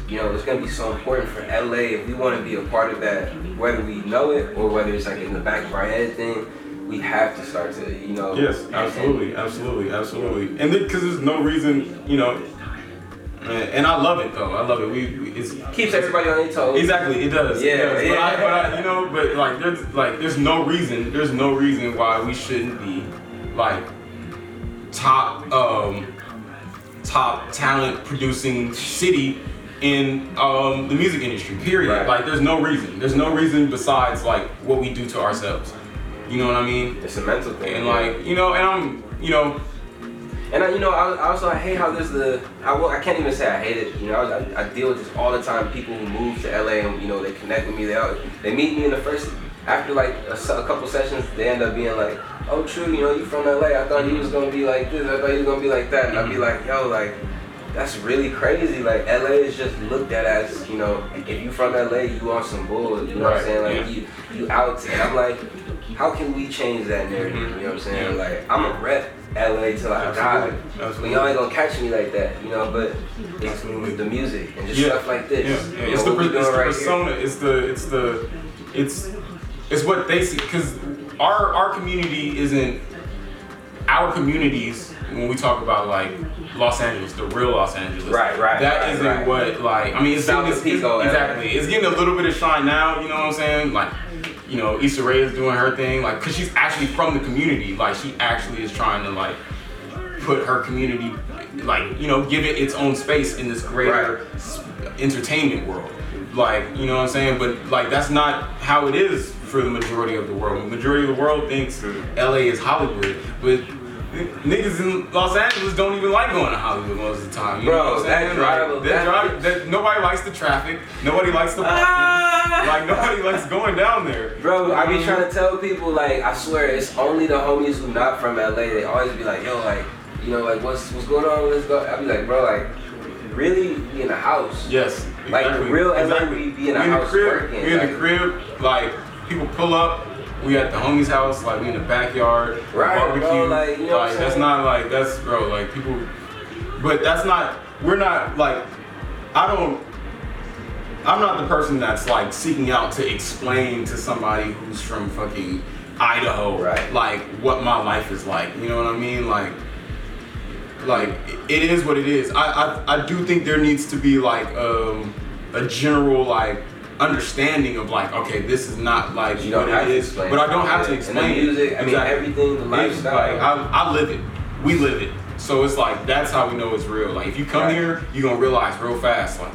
you know, it's gonna be so important for LA if we want to be a part of that, whether we know it or whether it's like in the back of our head thing. We have to start to, you know. yes absolutely absolutely absolutely and because there's no reason you know and, I love it though I love it we we- it's Keeps everybody on their toes. Exactly, it does. it Yeah. But, I, yeah. but I, you know, but like, there's like, there's no reason, there's no reason why we shouldn't be like top, um, top talent producing city in um, the music industry. Period. Right. Like, there's no reason. There's no reason besides like what we do to ourselves. You know what I mean? It's a mental thing. And like, you know, and I'm, you know, And I, you know, I, I also I hate how there's the I, will, I can't even say I hate it. You know, I, I deal with this all the time. People who move to LA and you know they connect with me. They all, they meet me in the first after like a, a couple sessions. They end up being like, "Oh, true. You know, you from LA. I thought you was gonna be like this. I thought you was gonna be like that." And I'd be like, "Yo, like." That's really crazy. Like LA is just looked at as, you know, if you from LA, you on some bull. You know what I'm saying? Like yeah. you, you out. And I'm like, how can we change that narrative? You know what I'm saying? Like I'm a rep LA till I. Absolutely, But y'all ain't gonna catch me like that, you know. But it's Absolutely. the music and just yeah, stuff like this. Yeah, yeah. You It's know, the, it's the right persona. It's the it's the it's it's what they see because our our community isn't our communities when we talk about like Los Angeles, the real Los Angeles. Right, right, That right, isn't right. what like I mean it's, South it's, it's- exactly. It's getting a little bit of shine now. You know what I'm saying? Like. You know, Issa Rae is doing her thing, like, cause she's actually from the community. Like, she actually is trying to like put her community, like, you know, give it its own space in this greater s- entertainment world. Like, you know what I'm saying? But like, that's not how it is for the majority of the world. The majority of the world thinks mm-hmm. LA is Hollywood, but niggas in Los Angeles don't even like going to Hollywood most of the time. You Bro, know what I'm that saying? drive- like, that- that drive, that, nobody likes the traffic. Nobody likes the ah. parking. like, nobody likes going down there. Bro, I be trying to tell people like I swear it's only the homies who not from LA. They always be like, yo, like, you know, like what's what's going on? Let's go. I be like, bro, like, really be in the house. Yes. Like, exactly, real LA, exactly. we be in the we house crib, working, We in like- the crib, like people pull up. We at the homie's house, like we in the backyard, Right, bro, barbecue. like, you know what that's not like that's bro, like people. But that's not. We're not like. I don't. I'm not the person that's like seeking out to explain to somebody who's from fucking Idaho, Right. like what my life is like. You know what I mean? Like, like it is what it is. I I, I do think there needs to be like um, a general like understanding of like okay this is not like You what to explain but I don't have to And the explain it. music, I mean, everything, the lifestyle. like I, I live it. We live it. So it's like that's how we know it's real. Like if you come Right. here, you're gonna realize real fast like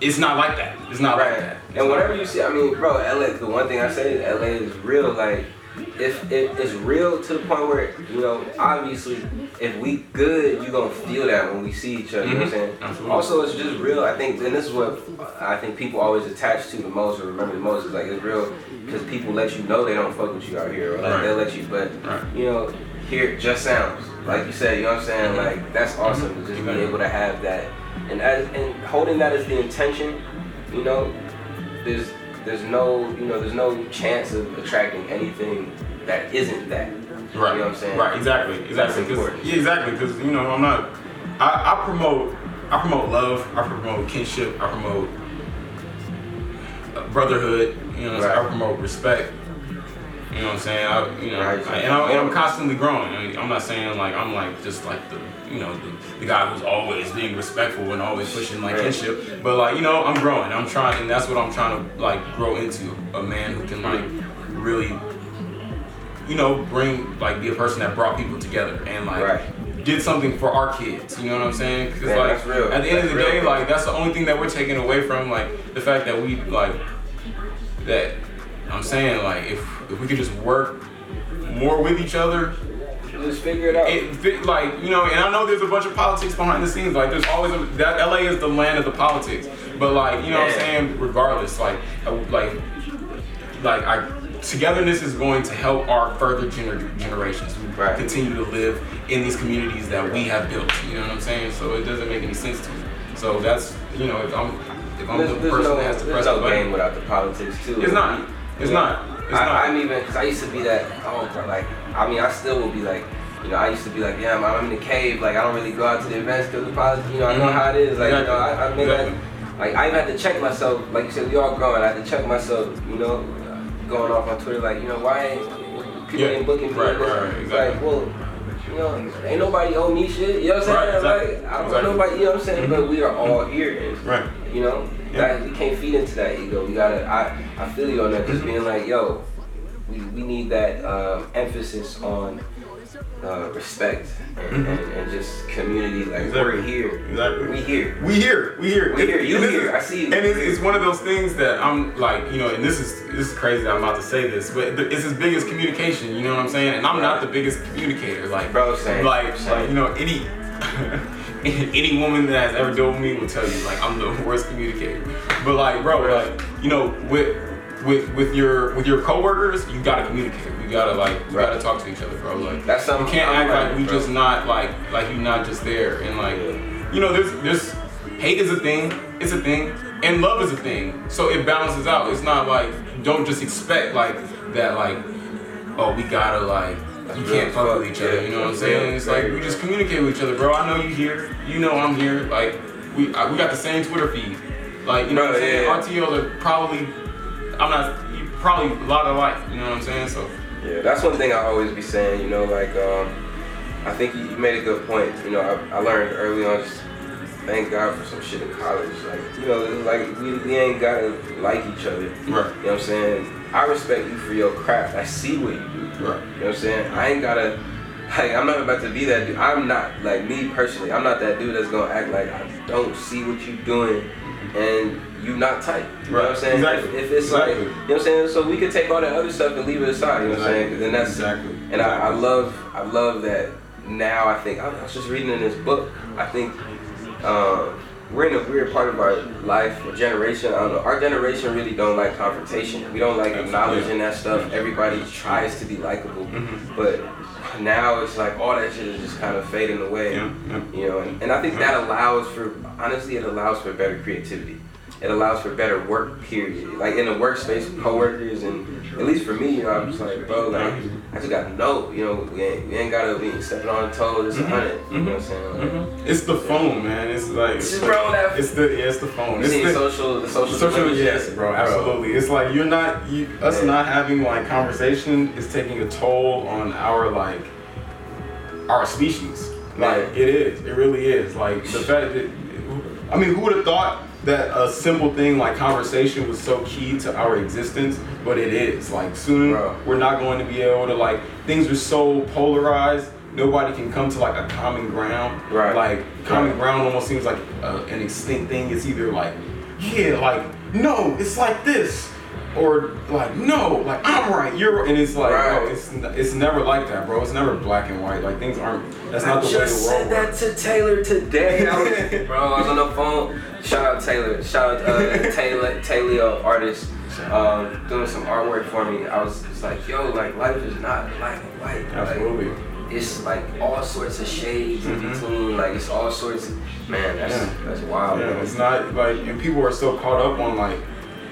it's not like that. It's not like Right. that. And whatever you see, I mean, bro, LA. The one thing I say is LA is real. Like, if it is real to the point where you know, obviously, if we good, you gonna feel that when we see each other. You know what I'm Mhm. saying? Absolutely. Also, it's just real. I think, and this is what I think people always attach to the most or remember the most is like it's real because people let you know they don't fuck with you out here, or like Right. they'll let you. But Right. you know, here it just sounds like you said. You know what I'm saying? Like that's awesome to just be able to have that, and as and holding that as the intention. You know, there's there's no you know there's no chance of attracting anything that isn't that. Right. You know what I'm saying? Right. Exactly. Exactly. Yeah. Exactly. Because you know I'm not. I, I promote. I promote love. I promote kinship. I promote brotherhood. You know. Right. I promote respect. You know what I'm saying? I, you know, I, and, I'm, and I'm constantly growing. I mean, I'm not saying like I'm like just like the you know the, the guy who's always being respectful and always pushing like Right. kinship. But like you know, I'm growing. I'm trying, and that's what I'm trying to like grow into. A man who can like really, you know, bring like be a person that brought people together and like. Did something for our kids, you know what I'm saying? Because like that's real. at the end of That's the day, real. like that's the only thing that we're taking away from like the fact that we like that I'm saying like if if we could just work more with each other. Just figure it out. It, like you know, and I know there's a bunch of politics behind the scenes. Like there's always a, that LA is the land of the politics. But like you know what I'm saying. Regardless, like uh, like like I togetherness is going to help our further gener- generations who continue to live in these communities that we have built. You know what I'm saying? So it doesn't make any sense to me. So that's you know if I'm if I'm There's, the person no, that has to press no the button. game without the politics too. It's not. It's not. I. I'm even because I used to be that. Oh, bro, like I mean, I still will be like. You know, I used to be like, yeah, man, I'm in the cave. Like, I don't really go out to the events because the politics. You know, I know Mhm. how it is. Like, you know, I, I Exactly. made that. Like, I even had to check myself. Like you said, we all growing. I had to check myself. You know, going off on Twitter, like, you know, why ain't people Yeah. ain't booking me? Right, right, right, exactly. Like, well, you know, ain't nobody owe me shit. You know what I'm saying? Right, exactly. Like, I don't Exactly. know nobody. You know what I'm saying? But we are all here. Right. You know, that we can't feed into that ego. We gotta. I I feel you on that. Just being like, yo, we, we need that um, emphasis on uh, respect and, and, and just community. Like we're here. Exactly. We here. We here. We here. We here. You here. is- I see you. And it's, it's one of those things that I'm like, you know, and this is this is crazy that I'm about to say this, but it's as big as communication. You know what I'm saying? And I'm not the biggest communicator. Like, Bro, same. like, Same. like you know, any. *laughs* *laughs* Any woman that has ever dealt with me will tell you like I'm the *laughs* worst communicator. But like, bro, like you know, with with with your with your coworkers, you gotta communicate. You gotta like you gotta talk to each other, bro. Like That's something you can't act like learning, we bro. just not like like you're not just there and like you know there's there's hate is a thing it's a thing and love is a thing so it balances out it's not like don't just expect like that like oh we gotta like you can't fuck with each other you know what I'm Yeah, that's real. saying it's like we just communicate with each other bro I know you here you know I'm here like we I, we got the same Twitter feed like you know what I'm saying yeah. RTOs are probably I'm not you probably a lot alike you know what I'm saying so Yeah, that's one thing I always be saying. You know, like um, I think you you made a good point. You know, I, I learned early on. Just thank God for some shit in college. Like you know, like we, we ain't gotta like each other. Right. You know what I'm saying? I respect you for your craft. I see what you do. Right. You know what I'm saying? I ain't gotta. Like, I'm not about to be that dude. I'm not like me personally. I'm not that dude that's gonna act like I don't see what you doing and you not tight. You know what I'm saying? Exactly. If, if it's like, you know what I'm saying? So we could take all that other stuff and leave it aside. You know what I'm saying? then that's Exactly. and I, I love I love that now I think I was just reading in this book I think um, we're in a weird part of our life or generation I don't know. Our generation really don't like confrontation. We don't like acknowledging that stuff. Everybody tries to be likable. Mm-hmm. but now it's like all that shit is just kind of fading away Yeah, yeah. you know and, and I think that allows for honestly it allows for better creativity it allows for better work period like in the workspace with coworkers and at least for me you know I'm just like bro like I just gotta know you know we ain't, we ain't gotta be stepping on toes it's a mm-hmm. hundred you know what I'm mm-hmm. saying mm-hmm. Like, It's the phone, man. It's like it's, Bro, that- it's the yeah, it's the phone. It's the social- the social social dilemmas? yes, bro, absolutely. It's like you're not you, us not having like conversation is taking a toll on our like our species. Like it is, it really is. Like the fact that I mean, who would have thought that a simple thing like conversation was so key to our existence? But it is. Like soon we're not going to be able to like things are so polarized. Nobody can come to like a common ground. Right. Like common Right. ground almost seems like uh, an extinct thing. It's either like, yeah, like no, it's like this, or like no, like I'm right, you're, and it's like, Right. bro, it's it's never like that, bro. It's never black and white. Like things aren't. That's not I the way just the world I just said that to Taylor today. I was, *laughs* bro, I was on the phone. Shout out Taylor. Shout out uh, *laughs* Taylor, Taylor, artist, um, doing some artwork for me. I was just like, yo, like life is not black and white. Like, it's like all sorts of shades in between. Like it's all sorts. Of, man, that's Yeah. that's wild. Yeah, bro. it's not like, and people are so caught up on like,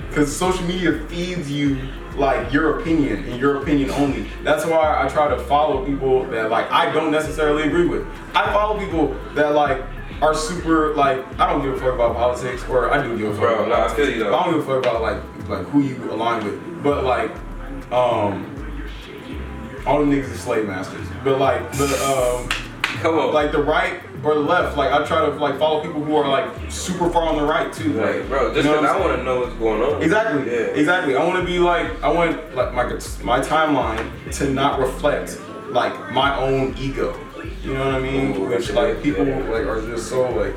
because social media feeds you like your opinion and your opinion only. That's why I try to follow people that like I don't necessarily agree with. I follow people that like are super like I don't give a fuck about politics, or I do give a fuck Bro, about nah, I politics. feel you, though. I don't give a fuck about like like who you align with, but like um all the niggas are slave masters. But like the um, come on, like the right or the left. Like I try to like follow people who are like super far on the right too. Like, Like, bro, just you know because I want to know what's going on. Exactly. Yeah. Exactly. I want to be like I want like my my timeline to not reflect like my own ego. You know what I mean? Which like people like are just so like.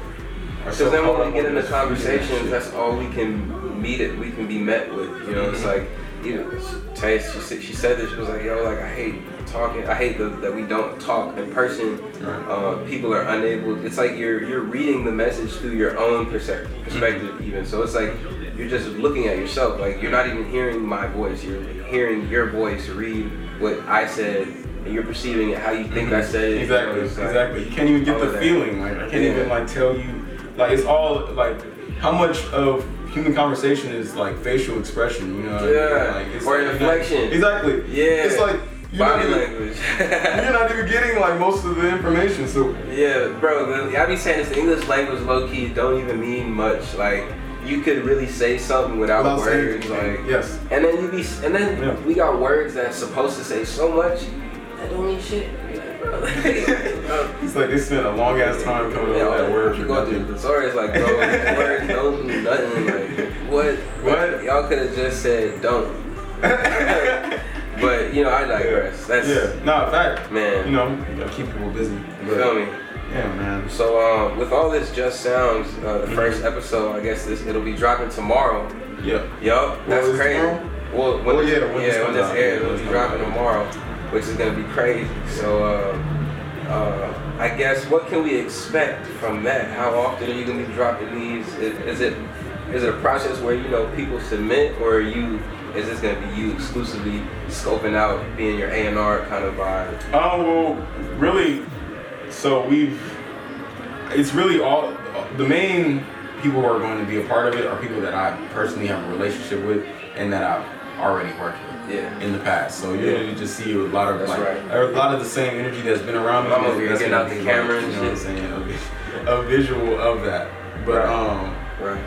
are so Because then when we get into conversations, that's all we can meet it. We can be met with. You know, it's Mhm. like, you know, Taste. She said, she said this. She was like, yo, like I hate talking. I hate the, that we don't talk in person. Uh, people are unable. It's like you're you're reading the message through your own perspective, perspective even. So it's like you're just looking at yourself. Like you're not even hearing my voice. You're hearing your voice read what I said, and you're perceiving it how you think I said it. Exactly, You know, it's like exactly. You can't even get the feeling. Like I can't Yeah. even like tell you. Like it's all like how much of human conversation is like facial expression. You know? what I mean? Yeah, Like, it's or like, you're not- inflection. exactly. Yeah. It's like you're Body even, language. *laughs* you're not even getting like most of the information. So Yeah, bro. I be saying this. The English language, low key, don't even mean much. Like you could really say something without, Without words. Like yes. And then you be, and then we got words that's supposed to say so much that don't mean shit. Bro, *laughs* it's like they spent a long ass time coming Yeah, up with that word you for go through nothing. the story. It's like, bro, these words don't do *laughs* nothing. Like, what? What? Y'all could have just said don't. but you know, I digress. That's yeah, no, fact. Man, you know, you gotta keep people busy. You feel me? Yeah, man. So um, with all this just sounds, uh, the first episode, I guess this it'll be dropping tomorrow. Yeah. Yup, that's is crazy. tomorrow? Well, when this, yeah, when this when this out, airs, yeah, it'll when be dropping out. tomorrow, which is gonna be crazy. So uh, uh, I guess what can we expect from that? How often are you gonna be dropping these? Is, is it is it a process where you know people submit, or you is this gonna be you exclusively scoping out, being your A and R kind of vibe? Oh well, really. So we've. It's really all the main people who are going to be a part of it are people that I personally have a relationship with and that I've already worked with. Yeah. In the past, so you Yeah. literally just see a lot of That's like right. a lot of the same energy that's been around me. I'm getting out the camera like, you know what I'm saying? A, visual of that, but Right. um, right.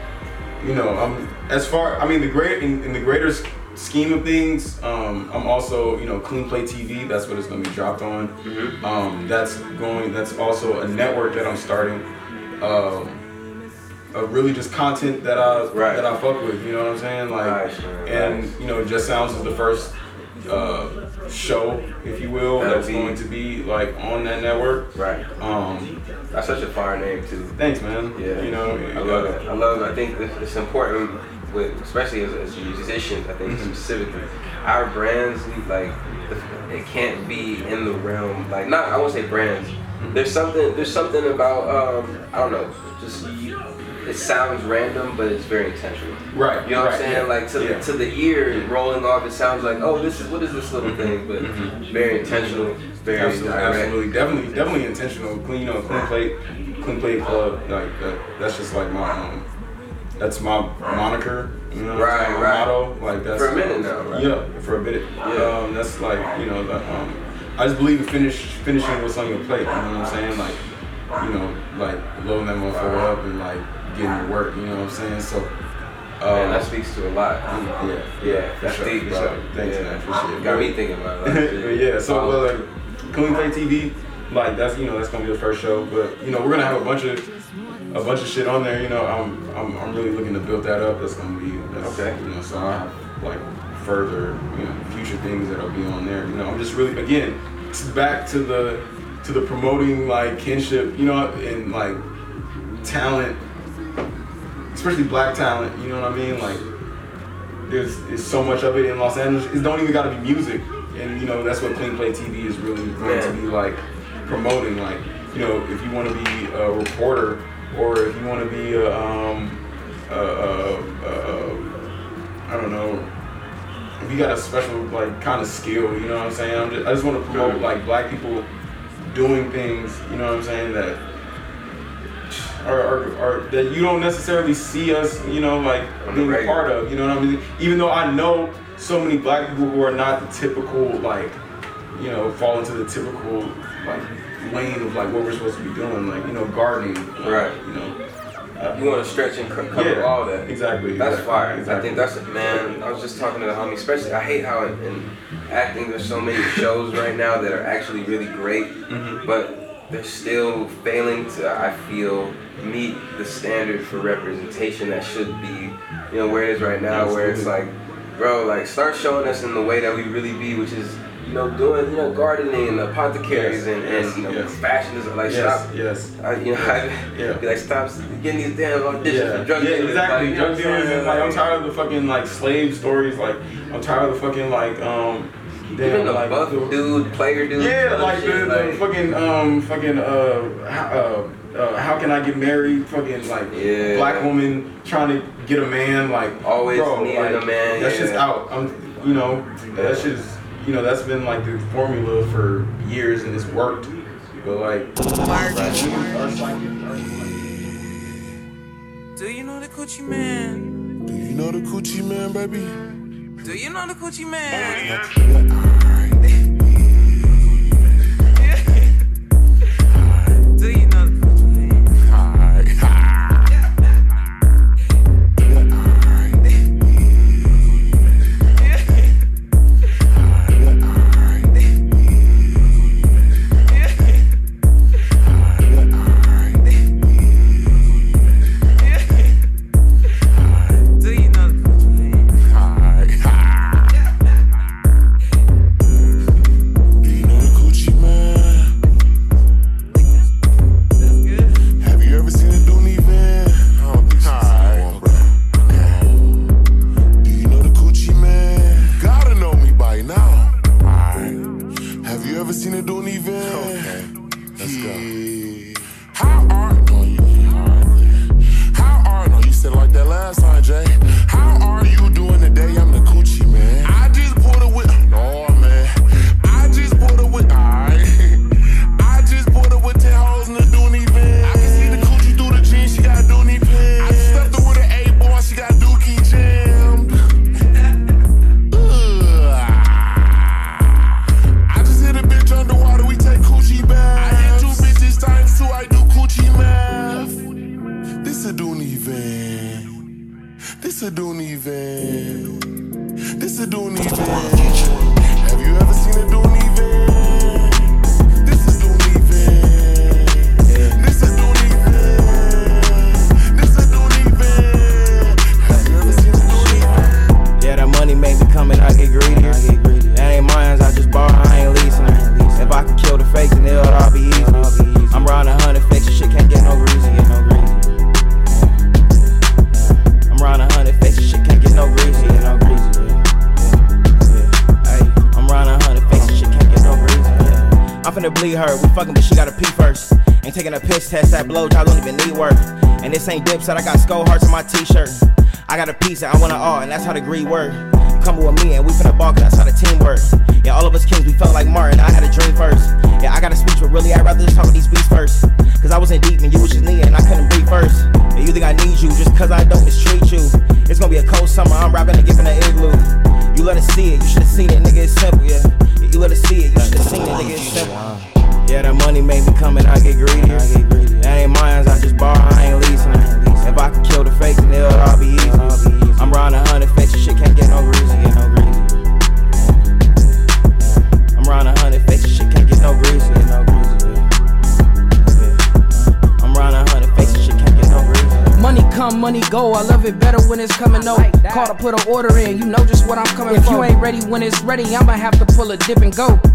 you know, um, as far I mean the great in, in the greater scheme of things, um, I'm also you know Clean Plate TV. That's what it's going to be dropped on. Mm-hmm. Um, that's going. That's also a network that I'm starting. Um, of really just content that I that I fuck with. You know what I'm saying? Like, and you know, Just Sounds is the first uh, show, if you will, That'll that's be- going to be like on that network. Right. Um, That's such a fire name too. Thanks, man. Yeah. You know, I love it. I love it. I think it's important with, especially as, as musicians. I think Mm-hmm. specifically, our brands like it can't be in the realm like not. I won't say brands. Mm-hmm. There's something. There's something about um I don't know. Just you, it sounds random, but it's very intentional. Right, You know what right, I'm saying? yeah, Like to yeah. to the ear rolling off, it sounds like oh this is what is this little thing, but very intentional, very Mm-hmm. Absolutely, direct. absolutely, definitely, definitely intentional. Clean, you know, clean plate, clean plate club. Like that, that's just like my, um, that's my moniker. You know, Right, my right. motto. Like that's For a minute now, right? Yeah, for a bit. Yeah. Um, that's like you know, the, um, I just believe in finish finishing what's on your plate. You know what I'm saying? Like, you know, like loading that motherfucker up and like getting work. You know what I'm saying? So. Man, um, that speaks to a lot. Yeah, Yeah, for that's sure, deep, bro. sure. Thanks, Yeah. man. Appreciate it. Got me thinking about *laughs* it. But yeah, so Um, well, like, Clean Plate TV, like that's you know that's gonna be the first show, but you know we're gonna have a bunch of a bunch of shit on there. You know, I'm I'm, I'm really looking to build that up. That's gonna be that's, Okay. You know, so I have like further you know future things that'll be on there. You know, I'm just really again back to the to the promoting like kinship. You know, and like talent, especially black talent. You know what I mean? Like there's, there's so much of it in Los Angeles. It don't even got to be music, and you know that's what Clean Plate TV is really meant to be like promoting. Like you know, if you want to be a reporter or if you want to be a, um, a, a, a, I don't know, if you got a special like kind of skill, you know what I'm saying? I'm just, I just want to promote like black people doing things, you know what I'm saying that or, that you don't necessarily see us, you know, like being a part of. You know what I mean? Even though I know so many black people who are not the typical, like, you know, fall into the typical like lane of like what we're supposed to be doing, like you know, gardening. Right. You know. Uh, you want to stretch and cover yeah, all that. Exactly. That's exactly, fire. Exactly. I think that's it, man. I was just talking to the homie, especially. I hate how in, in acting there's so many shows right now that are actually really great, mm-hmm. but they're still failing to, I feel, meet the standard for representation that should be, you know, where it is right now, where it's like, bro, like start showing us in the way that we really be, which is, you know, doing, you know, gardening and apothecaries yes, and, and yes, you know, yes. fashion is like yes, stop, yes, I, you know, *laughs* I, yeah. be like stop getting these damn auditions yeah. for drug yeah, exactly, like, drug dealers. Like, like, I'm tired of the fucking like slave stories. Like I'm tired of the fucking like um even the like, buff dude, player dude. Yeah, like the, the like, fucking um fucking uh, uh uh how can I get married? Fucking like yeah. black woman trying to get a man like always bro, needing like, a man. That's yeah. just out. I'm you know yeah. that's just you know that's been like the formula for years and it's worked. But like. Do you know the coochie man? Do you know the coochie man, baby? Do you know the coochie man? Saragás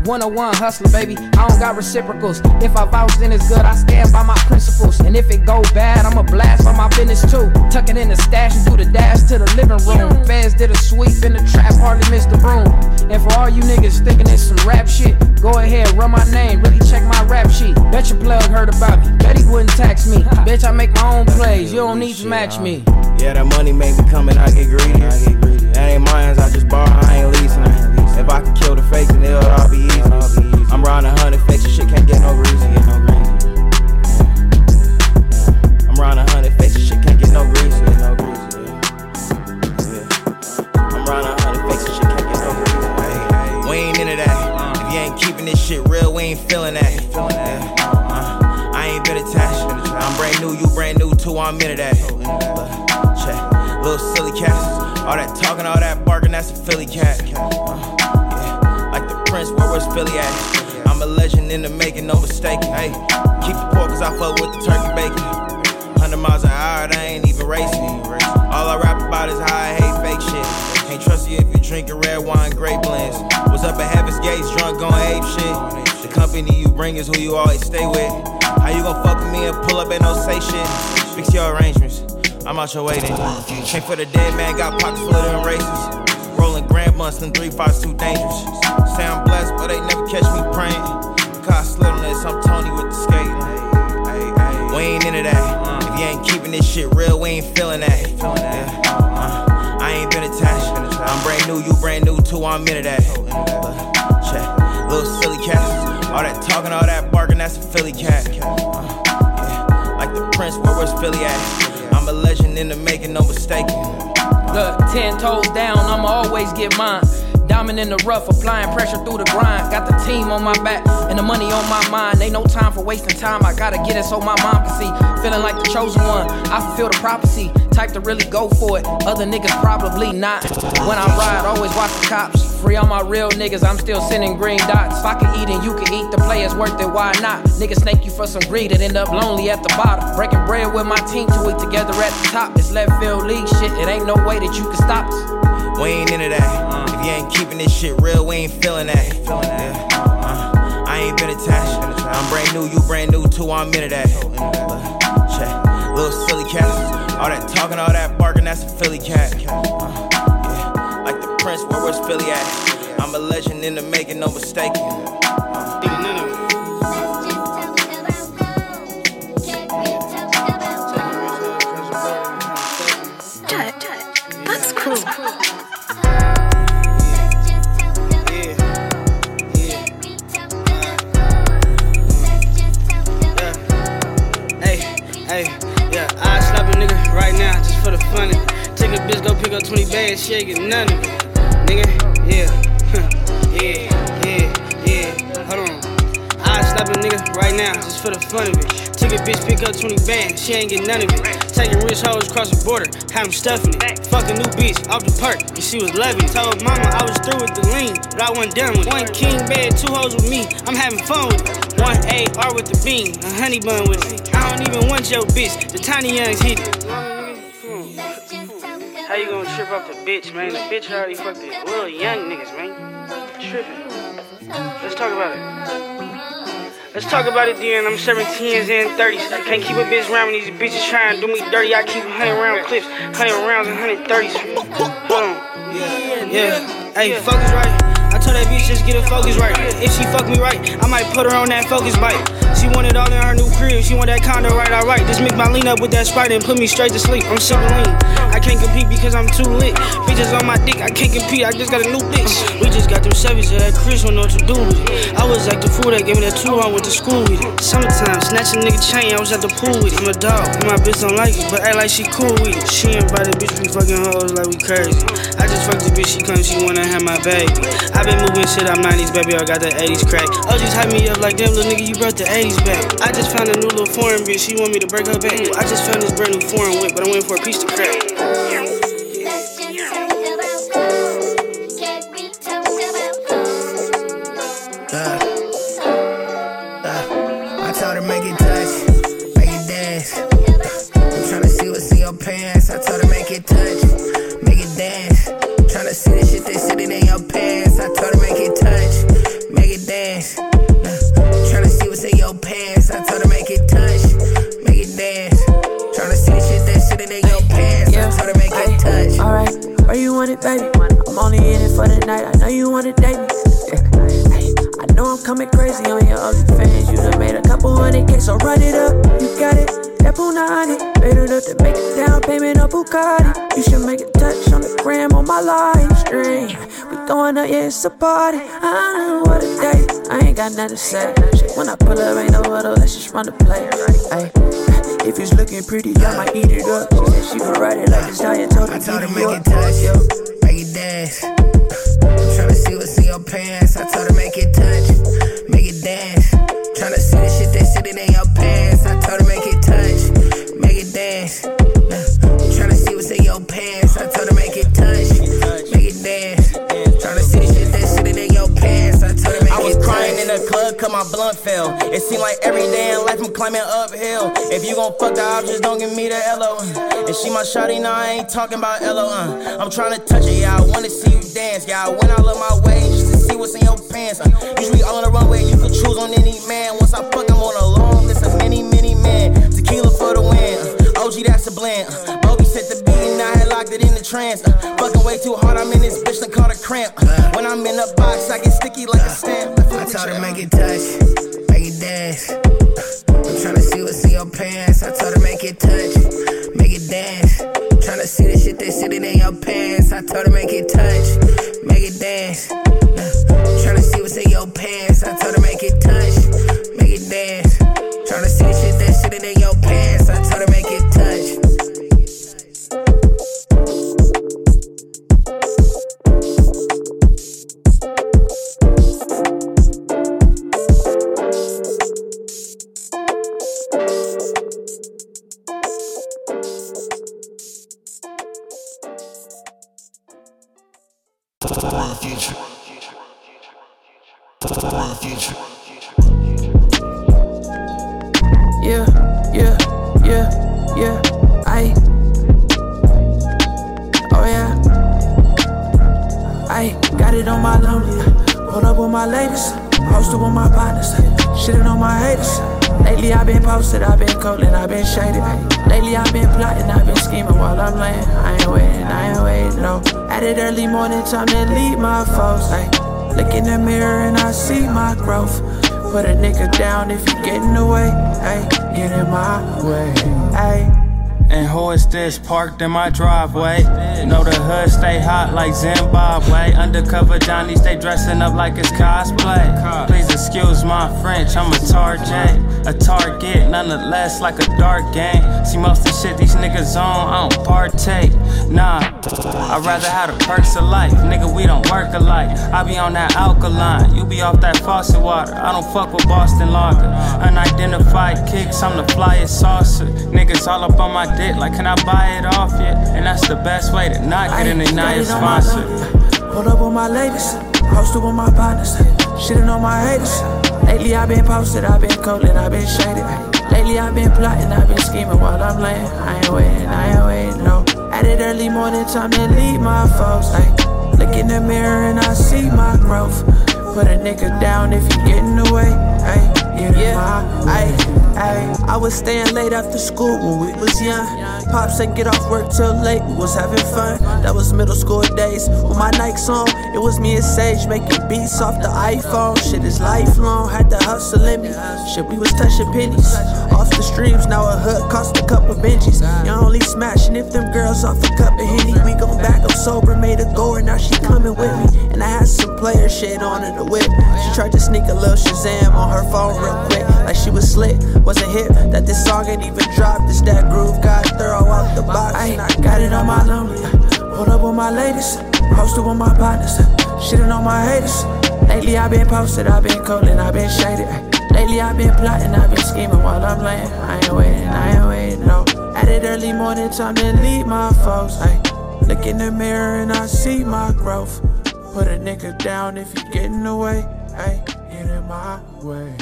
101 hustler, baby. I don't got reciprocals. If I vouch, then it's good. I stand by my principles. And if it go bad, I'ma blast by my business too. Tuck it in the stash and do the dash to the living room. Fans did a sweep in the trap, hardly missed the room. And for all you niggas thinking it's some rap shit, go ahead, run my name, really check my rap sheet. Bet your plug heard about me. Bet he wouldn't tax me. *laughs* Bitch, I make my own plays. You don't need to match me. Yeah, that money make me come and I get greedy. That ain't mine. Then. Came for the dead man, got pockets full of them races. Rolling grand months, fives too dangerous. Say I'm blessed, but they never catch me praying. Cause this, I'm Tony with the skating. We ain't into that. If you ain't keeping this shit real, we ain't feeling that. Yeah. Uh, I ain't been attached. I'm brand new, you brand new too, I'm into that. Look, check, little silly cats. All that talking, all that barking, that's a Philly cat. Uh, yeah. Like the Prince, where was Philly at? A legend in the making, no mistaking. Look, ten toes down, I'ma always get mine. Diamond in the rough, applying pressure through the grind. Got the team on my back and the money on my mind. Ain't no time for wasting time. I gotta get it so my mom can see. Feeling like the chosen one. I fulfill the prophecy. Type to really go for it. Other niggas probably not. When I ride, always watch the cops. Free all my real niggas, I'm still sending green dots. If I can eat and you can eat, the play is worth it, why not? Niggas snake you for some greed and end up lonely at the bottom. Breaking bread with my team till eat together at the top. It's left field league shit, it ain't no way that you can stop us. We ain't into that. If you ain't keeping this shit real, we ain't feeling that. Yeah. Uh, I ain't been attached. I'm brand new, you brand new too, I'm into that. Look, check, little silly cats. All that talking, all that barking, that's a Philly cat. Uh, yeah. Like the Prince, where was Philly at? I'm a legend in the making, no mistaking. That's cool. Right now just the fun of it. Take a bitch, go pick up 20 bags, she ain't get none of it. Nigga, yeah, *laughs* yeah, yeah, yeah, hold on. I slap a nigga right now just for the fun of it. Took a bitch, pick up 20 bands, she ain't get none of it. Taking rich hoes across the border, had them stuffing it. Fuck a new bitch off the perk, and she was loving it. Told mama I was through with the lean, but I wasn't done with it. One king bed, two hoes with me, I'm having fun with it. One AR with the bean, a honey bun with it. I don't even want your bitch, the tiny youngs hit it. You gonna trip off the bitch, man? The bitch already fucked these little young niggas, man. Tripping. Let's talk about it. Let's talk about it then. I'm 17s and 30s. I can't keep a bitch around when these bitches trying to do me dirty. I keep 100 round clips, 100 rounds and 130s. Boom. Yeah. Yeah. Hey, focus right. I told that bitch just get a focus right. If she fuck me right, I might put her on that focus bike. She want it all in her new crib. She want that condo right, alright. Just mix my lean up with that sprite and put me straight to sleep. I'm super lean. I can't compete because I'm too lit. Bitches on my dick, I can't compete. I just got a new bitch. We just got them Chevys that Chris don't know what to do with it. I was like the fool that gave me that two I went to school with it. Summertime, snatch a nigga chain, I was at the pool with it. I'm a dog, and my bitch don't like it, but act like she cool with it. She invited bitch, we fucking hoes like we crazy. I just fucked the bitch, she come, she wanna have my baby. I been moving shit, I'm 90s, baby, I got the 80s crack. Oh, just hype me up like damn, little nigga, you brought the 80s I just found a new little foreign bitch, she want me to break her back. I just found this brand new foreign whip, but I'm waiting for a piece to crack. I'm only in it for the night. I know you want to date me. Yeah. Hey, I know I'm coming crazy on your ugly fans. You done made a couple hundred K, so run it up. You got it. That punani, made enough to make a down payment on Bugatti. You should make a touch on the gram on my live stream. We going up, yeah, it's a party. I don't know what a day. I ain't got nothing to say. When I pull up, ain't no huddle. Let's just run the play. Ay, if it's looking pretty, I might eat it up. She said she gon' ride it like this diet told I told her make it touch, it dance. I'm tryna see what's in your pants. I told her make it touch, make it dance. Fail. It seem like every day in life I'm climbing uphill. If you gon' fuck the options, don't give me the LO. And she my shawty, now I ain't talking about LO. Uh. I'm trying to touch it, yeah, I wanna see you dance. Yeah, I went out of my way just to see what's in your pants. Uh. Usually on the runway, you can choose on any man. Once I fuck, I'm on a long list of many, many men. Tequila for the win. Uh. OG, that's a blend. Uh. Bobby set the beat and I had locked it in the trance. Uh. Fucking way too hard, I'm in this bitch, done caught a cramp. Uh. When I'm in a box, I get sticky like a stamp. I told her make it touch, make it dance. I'm tryna see what's in your pants. I told her make it touch, make it dance. Tryna see the shit they sitting in your pants. I told her make it touch, make it dance. Tryna see what's in your pants. I told her make it touch, Laying. I ain't waiting, I ain't waiting, no. At it early morning time to leave my foes. Ay. Look in the mirror and I see my growth. Put a nigga down if you get in the way. Ay, get in my way. Ay. And who is this parked in my driveway? Know the hood stay hot like Zimbabwe. Undercover Johnny stay dressing up like it's cosplay. Please excuse my French, I'm a target. A target, nonetheless, like a dark game. See, most of the shit these niggas on, I don't partake. Nah, I'd rather have the perks of life. Nigga, we don't work alike. I be on that alkaline, you be off that faucet water. I don't fuck with Boston Lager. Unidentified kicks, I'm the flyest saucer. Niggas all up on my dick, like, can I buy it off you? And that's the best way to not get an Ignite sponsor. Hold up with my ladies, posted with my partners, shitting on my haters. Lately I've been posted, I've been cold and I've been shaded. Lately I've been plotting, I've been scheming while I'm laying. I ain't waiting, I ain't waiting, no. At it early morning time to lead my folks. Ay. Look in the mirror and I see my growth. Put a nigga down if you get in the way. Ay. In my ay, ay. I was staying late after school when we was young. Pops ain't get off work till late, we was having fun. That was middle school days. With my Nikes on, it was me and Sage making beats off the iPhone. Shit is lifelong, had to hustle in me. Shit, we was touching pennies. Off the streams, now a hood cost a couple Benjis. You only smashing if them girls off a cup of Henny. We gon' back up sober, made a goer, now she coming with me. And I had some player shit on in the whip. She tried to sneak a little Shazam on her phone real quick, like she was slick. Wasn't hip that this song ain't even dropped. This that groove got thorough out the box. I Ain't I got it on my lonely. Pulled up with my ladies, posted with my partners, shitting on my haters. Lately I've been posted, I've been cold and I've been shaded. Lately I've been plotting, I've been scheming while I'm laying. I ain't waiting, I ain't waiting, no. At it early morning time to lead my foes. Ay. Look in the mirror and I see my growth. Put a nigga down if you get in the way. Ay, get in my way.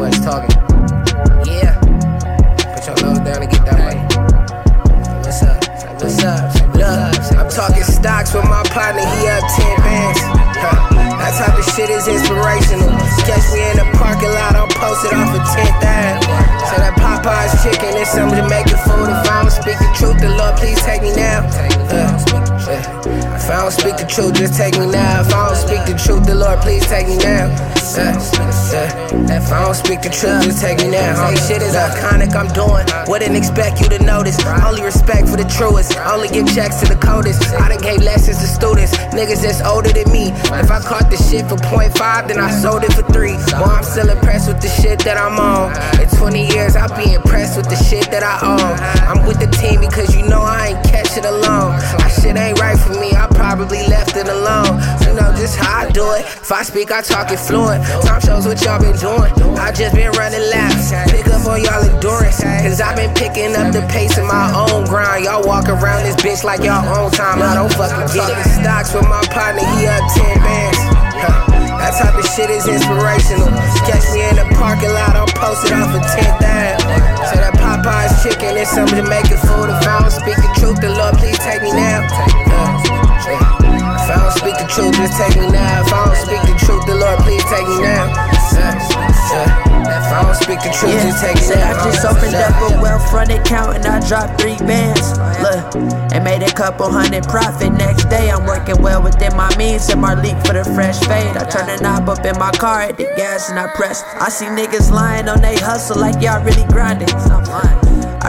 Much talking. Yeah. Put your nose down and get that money. What's up? What's up? Look, I'm talking stocks with my partner, he up 10 bands. Huh. That type of shit is inspirational. Catch me in the parking lot, I'm posted off of 10th Ave. Say that Popeye's chicken is some Jamaican food. If I don't speak the truth, the Lord please take me now. Uh, uh, if I don't speak the truth, just take me now. If I don't speak the truth, the Lord please take me now. Uh, if I don't speak the truth, just take me now. Say shit is iconic, I'm doing. Wouldn't expect you to notice. Only respect for the truest. Only give checks to the coldest. I done gave lessons to students, niggas that's older than me. If I caught the shit for point five, then I sold it for three. Boy, I'm still impressed with the shit that I'm on. In 20 years, I'll be impressed with the shit that I own. I'm with the team because you know I ain't catch it alone. My shit ain't right for me, I probably left it alone. You know just how I do it. If I speak, I talk it fluent. Time shows what y'all been doing. I just been running laps. Pick up on y'all endurance. Cause I've been picking up the pace in my own grind. Y'all walk around this bitch like y'all own time. I don't fucking get it. Stocks with my partner, he up 10 bands. Huh. That type of shit is inspirational. Catch me in the parking lot, I'm posted off of 10th Ave. Say that Popeye's chicken is some Jamaican food. If I don't speak the truth, the Lord please take me now. If I don't speak the truth, just take me now. If I don't speak the truth, the Lord please take me now. If I don't speak the truth, just take me Said now. I just opened up a Wealthfront account and I dropped three bands. Look, and made a couple hundred profit. Next day, I'm working well within my means. And my leak for the fresh fade. I turn the knob up in my car at the gas and I press. I see niggas lying on they hustle like y'all really grinding.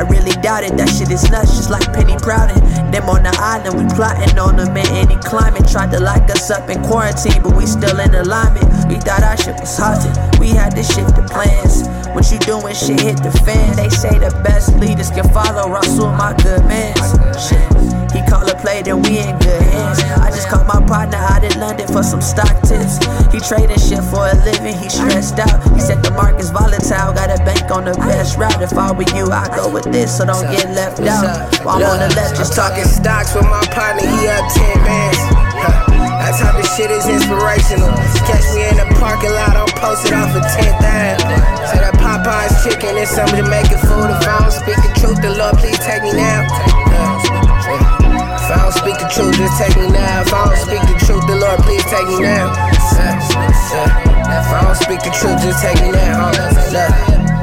I really doubt it, that shit is nuts, just like Penny Proutin. Them on the island, we plotting on them in any climate. Tried to lock us up in quarantine, but we still in alignment. We thought our shit was haunted, we had to shift the plans. What you doing, shit hit the fan. They say the best leaders can follow Rasul, my good mans. Shit. Call a play, then we in good hands. I just called my partner out in London for some stock tips. He trading shit for a living, he stressed out. He said the market's volatile, got a bank on the best route. If I were you, I'd go with this, so don't get left out. While I'm on the left, just talking stocks with my partner, he up 10 bands. That type of shit is inspirational. Catch me in the parking lot, I'm posted off of 10th Ave. Say that Popeye's chicken is some Jamaican food. If I don't speak the truth, the Lord please take me now. I don't speak the truth, just take me now. If I don't speak the truth, the Lord please take me now. If I don't speak the truth, just take me now.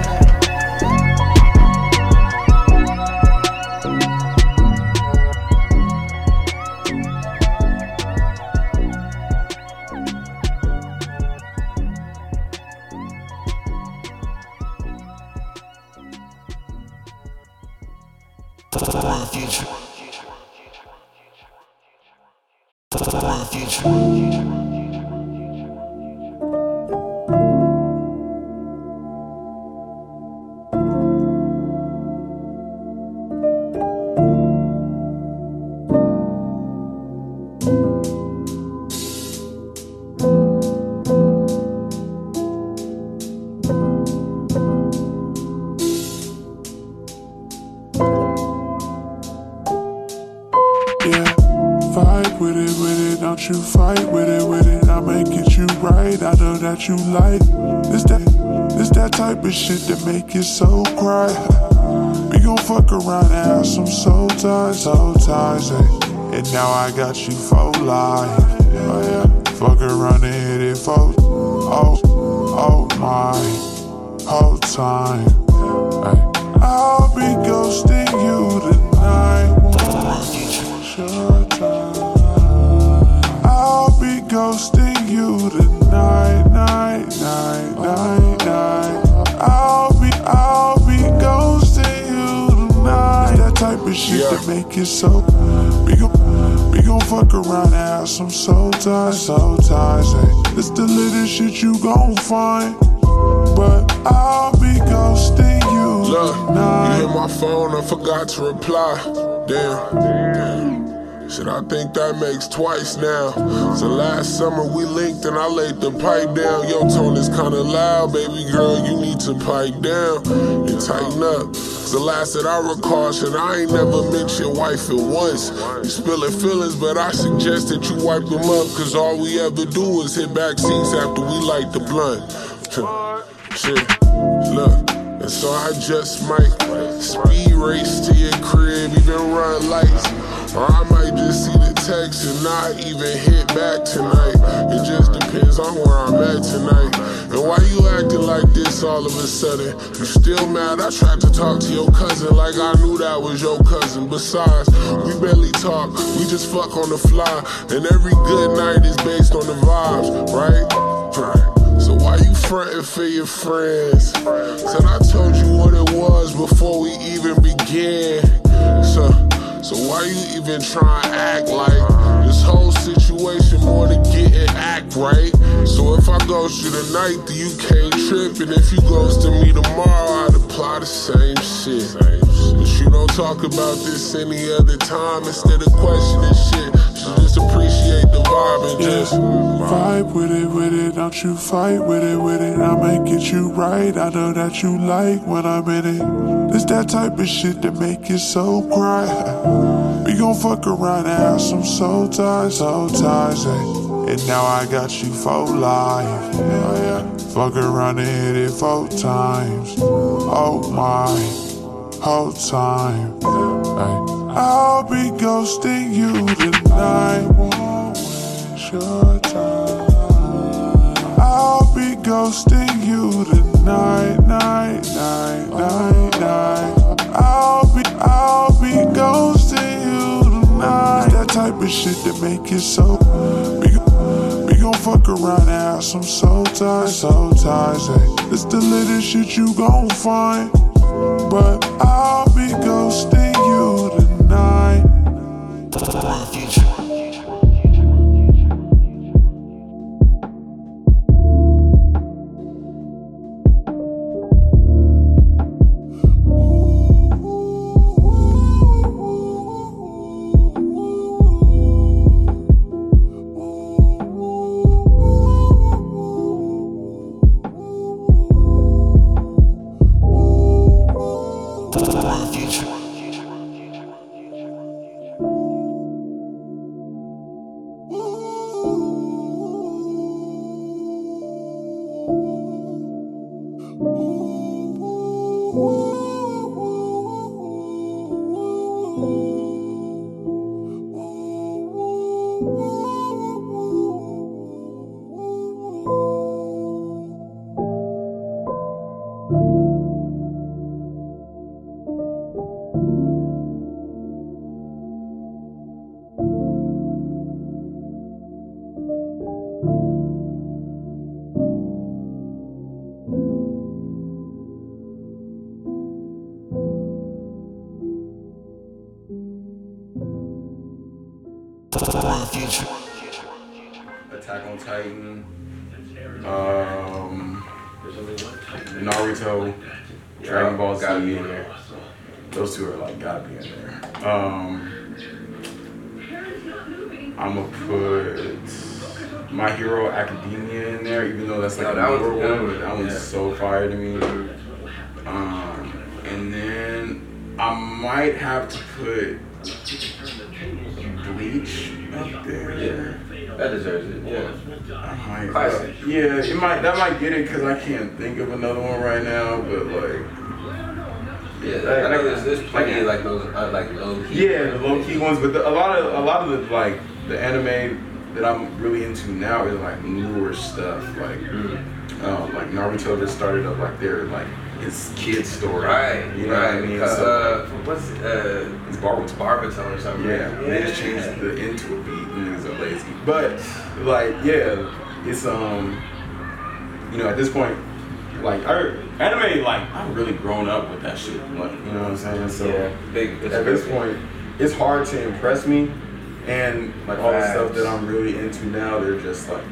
Make you so cry. We gon' fuck around and have some soul ties, soul ties. eh. And now I got you for life. Oh yeah, fuck around and hit it for it so. We gon' we gon' fuck around and have some soul ties, soul ties. Hey. It's the little shit you gon' find, but I'll be ghosting you Look, tonight. you hit my phone, I forgot to reply. Damn. Shit, I think that makes twice now. So last summer we linked and I laid the pipe down. Your tone is kinda loud, baby girl. You need to pipe down and tighten up. The last that I recall, shit, I ain't never met your wife at once. You spilling feelings, but I suggest that you wipe them up. Cause all we ever do is hit back seats after we light the blunt. *laughs* Shit, look. And so I just might speed race to your crib, even run lights. Or I might just see the text and not even hit back tonight. It just depends on where I'm at tonight. And why you acting like this all of a sudden? You still mad? I tried to talk to your cousin like I knew that was your cousin. Besides, we barely talk, we just fuck on the fly. And every good night is based on the vibes, right? So why you frontin' for your friends? Said I told you what it was before we even began. So, so why you even try to act like this whole situation more to get it act right. So if I ghost you tonight, then you can't trip. And if you ghosted me tomorrow, I'd apply the same shit. But you don't talk about this any other time instead of questioning shit. You just appreciate the vibe and just Vibe with it, with it, don't you fight with it, with it. I might get you right. I know that you like when I'm in it. It's that type of shit that make you so cry. We gon' fuck around and have some soul ties, soul ties, eh. And now I got you for life. Yeah, yeah. Fuck around and hit it four times. Oh my, whole time. I'll be ghosting you tonight. Won't your time. I'll be ghosting you tonight, night, night, night, night. I'll be, I'll be ghosting you tonight. It's that type of shit that make it so. We, gon- gon' fuck around have some soul ties, soul ties. Ay. It's the little shit you gon' find. But I'll be ghosting I might have to put Bleach up there. Yeah, that deserves it. Yeah. I might, Classic. yeah, it might that might get it because I can't think of another one right now. But like, Yeah, I know there's, there's plenty of like those uh, like low key. yeah, the low key ones. But the, a lot of a lot of the like the anime that I'm really into now is like newer stuff. Like, um, like Naruto just started up like their like his kid's story. Right. You know right. what I mean? Uh, So, what's uh? It's Barbaton. Barbaton or something. Yeah, right? they just changed the into a beat. and Niggas are lazy, but like, yeah, it's um, you know, at this point, like, our anime, like, I've really grown up with that shit. Like, you know what I'm saying? So Yeah, big- at this big. point, it's hard to impress me, and like all the stuff that I'm really into now, they're just like,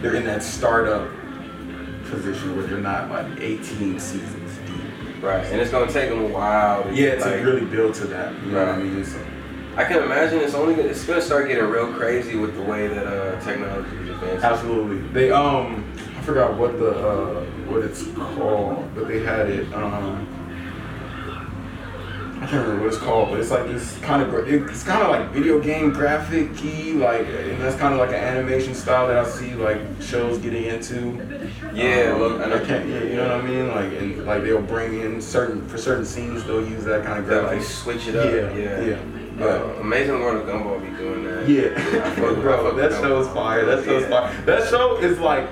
they're in that startup position where they're not like 18 seasons. Right, and it's gonna take them a while. To, Yeah, like, to really build to that. You know what I mean? So, I can imagine it's only gonna, it's gonna start getting real crazy with the way that uh, technology is advancing. Absolutely. They um I forgot what the uh what it's called, but they had it um I can't remember what it's called, but it's like this kind of it's kind of like video game graphic key, like and that's kind of like an animation style that I see like shows getting into. Yeah, um, look, I can't, yeah, you know what I mean? Like and like they'll bring in certain for certain scenes they'll use that kind of graphic. like switch it up. Yeah, Yeah, yeah. Uh, Amazing World of Gumball be doing that. Yeah, fuck bro, that show is fire. That show is Yeah. fire. That show is like,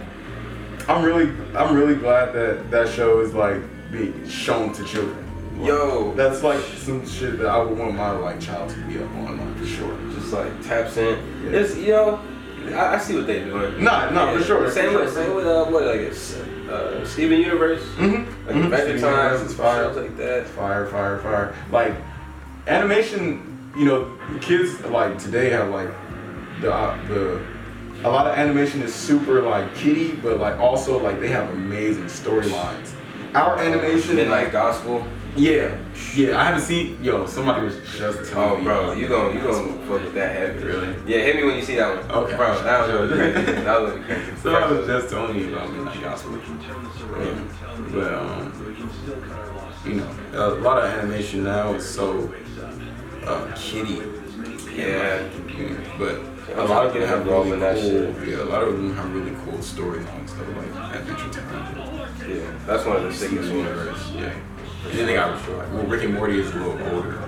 I'm really, I'm really glad that that show is like being shown to children. Yo. that's like some shit that I would want my like child to be up on, like for sure. Just like taps in. Yeah. It's you know, I, I see what they're doing. Nah, nah, for sure, Same for with sure. same with uh, what like it's uh, Steven Universe. Mm-hmm. Like Adventure Steven Time, Universe is fire. like that. Fire, fire, fire. Like animation, you know, kids like today have like the uh, the a lot of animation is super like kiddie, but like also like they have amazing storylines. Our animation Midnight like, Gospel. Yeah, yeah. I haven't seen. Yo, somebody was just telling Oh, me. bro, you gon' you gon' fuck with that heavy. Really? Yeah, hit me when you see that one. Okay. bro, that was really crazy. That was *laughs* crazy. So I was just telling you about Midnight Gospel. Yeah. But um, you know, a lot of animation now is so uh, kiddie. Yeah. Yeah, But a I'm lot of trying them have involved really in that cool. shit. Yeah, a lot of them have really cool storylines though, like Adventure Time. Yeah, that's one of the sickest Steven ones. Universe. Yeah. And then they got well, Rick and Morty is a little older,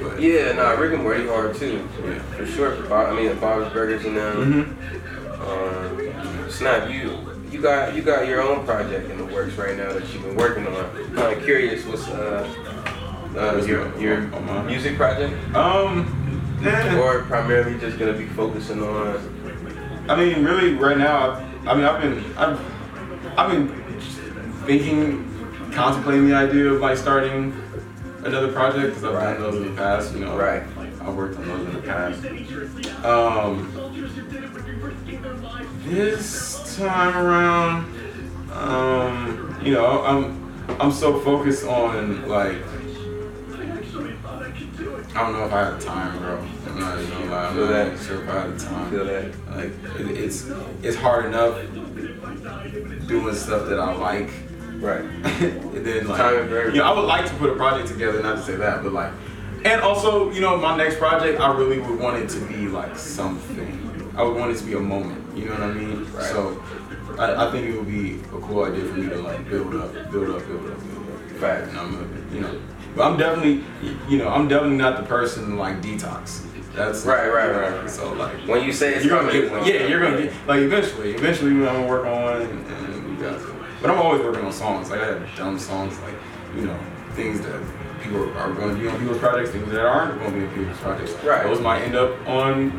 but Yeah, nah, Rick and Morty hard too. Yeah. For sure. For Bob, I mean, Bob's Burgers and them. Mm-hmm. Um, Snap, you you got you got your own project in the works right now that you've been working on. Kind of curious, what's uh, uh What's your your on music project? Um, eh. Or primarily just gonna be focusing on. I mean, really, right now, I mean, I've been, I've, I've been thinking, contemplating the idea of like starting another project because I've Right. done those in the past. You know, Right. I've worked on those in the past. Um, this time around, um, you know, I'm, I'm so focused on like. I don't know if I have time, bro. I'm not even gonna lie. I'm Feel not that. sure if I have time. Feel that. Like it, it's it's hard enough doing stuff that I like. Right. *laughs* and then like you know, I would like to put a project together, not to say that, but like and also, you know, my next project I really would want it to be like something. I would want it to be a moment. You know what I mean? Right. So I, I think it would be a cool idea for me to like build up, build up, build up, build up. Fact. And I'm a, you know, but I'm definitely, you know, I'm definitely not the person to, like detox. That's Right, right, right. So like, When you say it's you're gonna coming, get one. Yeah, you're gonna get like eventually. Eventually, I'm gonna work on one, and, and we got. To, but I'm always working on songs. Like I have dumb songs, like you know, things that people are going to be on people's projects, things that aren't going to be on people's projects. Right. Those might end up on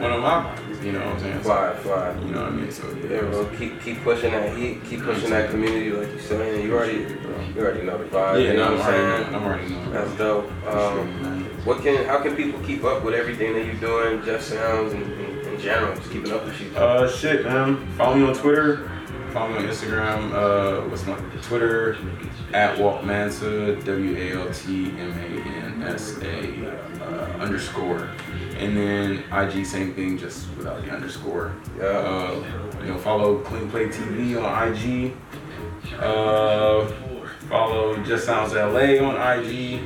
one of my. You know what I'm saying? Fly, fly. you know what I mean? So Yeah, bro. Keep keep pushing that heat. Keep pushing that community, like you said. You already, you already know the vibe. Yeah, you know no, I'm what I'm saying? knowing. I'm already knowing. That's dope. Um, what can, how can people keep up with everything that you're doing, Just Sounds, and in general, just keeping up with you? Uh, shit, man. Follow me on Twitter. Follow me on Instagram. Uh, what's my Twitter? At Walt Mansa. W A L T M A N S A uh, underscore. And then IG, same thing, just without the underscore. Uh, you know, follow Clean Plate TV on IG. Uh, follow Just Sounds LA on IG. You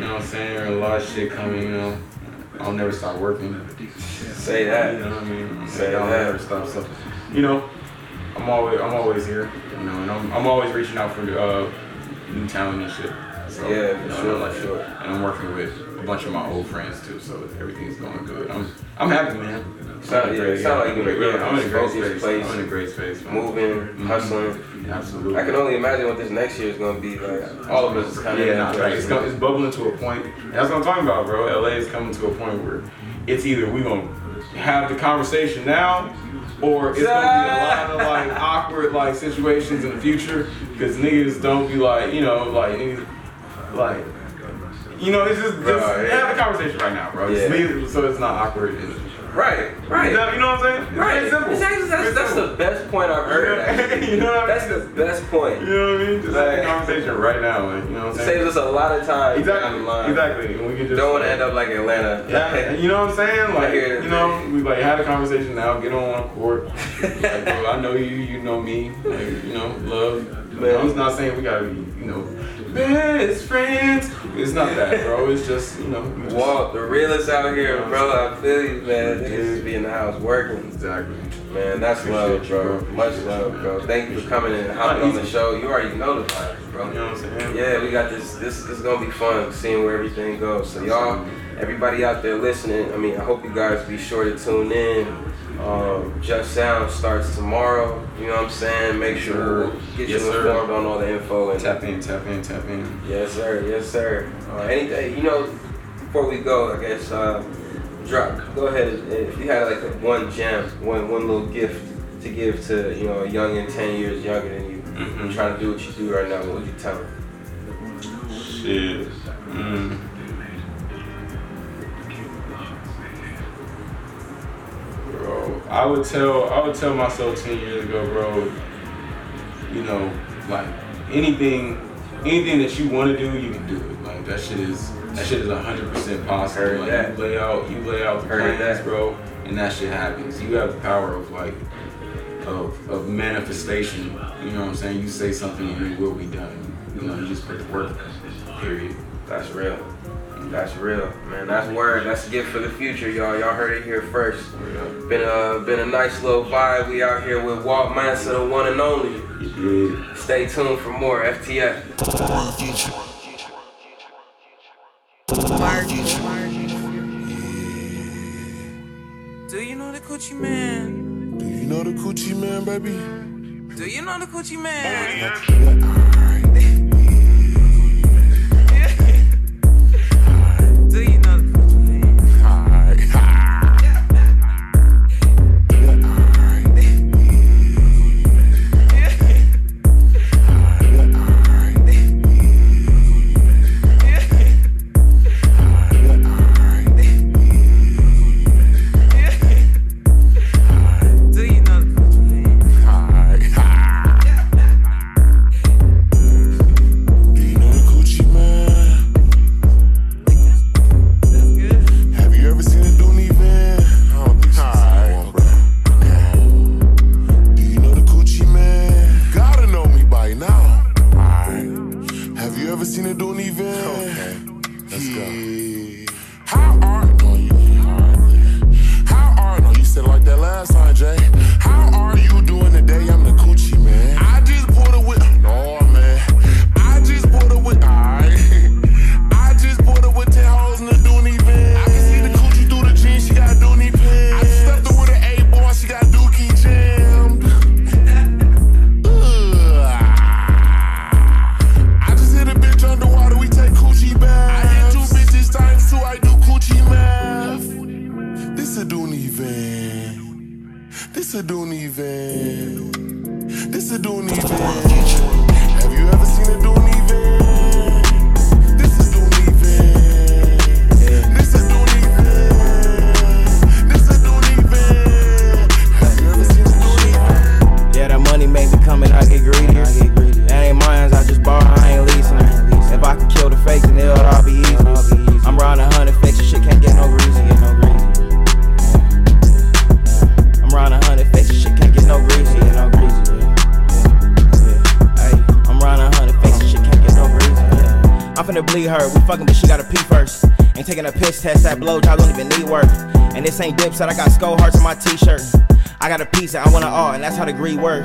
know what I'm saying? There's a lot of shit coming. You know, I'll never stop working. Say that. You know what I mean? Say I'll that. never stop. So, you know, I'm always I'm always here. You know, and I'm, I'm always reaching out for uh, new talent and shit. So, Yeah, you for know, sure, like, sure. And I'm working with a bunch of my old friends too, so everything's going good. I'm I'm happy, man. Sound- I'm yeah, sound like I'm you're in a great- in a I'm in a great space. place. I'm in a great space. man. Moving, Mhm. hustling. Absolutely. I can only imagine what this next year is going to be like. All of us is kind of yeah, nah, right. It's, go- it's bubbling to a point, and that's what I'm talking about, bro. LA is coming to a point where it's either we're gonna have the conversation now, or it's gonna be a lot of like awkward like situations in the future, because niggas don't be like, you know, like niggas, like. You know, it's just, just Right. have the conversation right now, bro. Yeah. leave so it's not awkward. Right, right. You know, you know what I'm saying? It's Right. simple. It's that's, that's the best point I've heard. you know what I mean? *laughs* That's the best point. You know what I mean? Just have Like- the conversation right now, like, you know what I'm saying? Saves us a lot of time Exactly. down the line. Exactly. And we can just Don't want to end up like Atlanta. Yeah, you know what I'm saying? Like, you know, we like had a conversation now, get on one court. like, bro, I know you, you know me. Like, you know, love. *laughs* Man. I'm just not saying we gotta be, you know, best friends. It's not that, bro. It's just, you know, just, Walt, the realest out here, bro. I feel you, man. Just be in the house working. Exactly. Man, that's Appreciate love, bro. bro. Much love, bro. Thank you for coming in and hopping on the show. You already know the vibes, bro. You know what I'm saying? Yeah, we got this. This, this is gonna be fun, seeing where everything goes. So y'all, everybody out there listening, I mean, I hope you guys be sure to tune in. Um, Just Sound starts tomorrow. You know what I'm saying? Make sure get Yes, you sir. informed on all the info and Tap in, tap in, tap in. Yes, sir. Yes, sir. Uh, anything, you know, before we go, I guess, uh, drop. Go ahead. If you had like a one gem, one one little gift to give to you know a young and ten years younger than you, Mhm. trying to do what you do right now, what would you tell them? Shit. Mm. Bro. I would tell I would tell myself ten years ago, bro. You know, like anything, anything that you want to do, you can do it. Like that shit is that shit is hundred percent possible. Heard like that. you lay out, you lay out the Heard plans, that. bro, and that shit happens. You have the power of like of of manifestation. You know what I'm saying? You say something and it will be done. You know, you just put the work. Period. That's real. That's real, man. That's word. That's a gift for the future, y'all. Y'all heard it here first. Been a been a nice little vibe. We out here with Walt Mansa, the one and only. Stay tuned for more FTF. For the future. Do you know the coochie man? Do you know the coochie man, baby? Do you know the coochie man? Oh, that's how the greed work.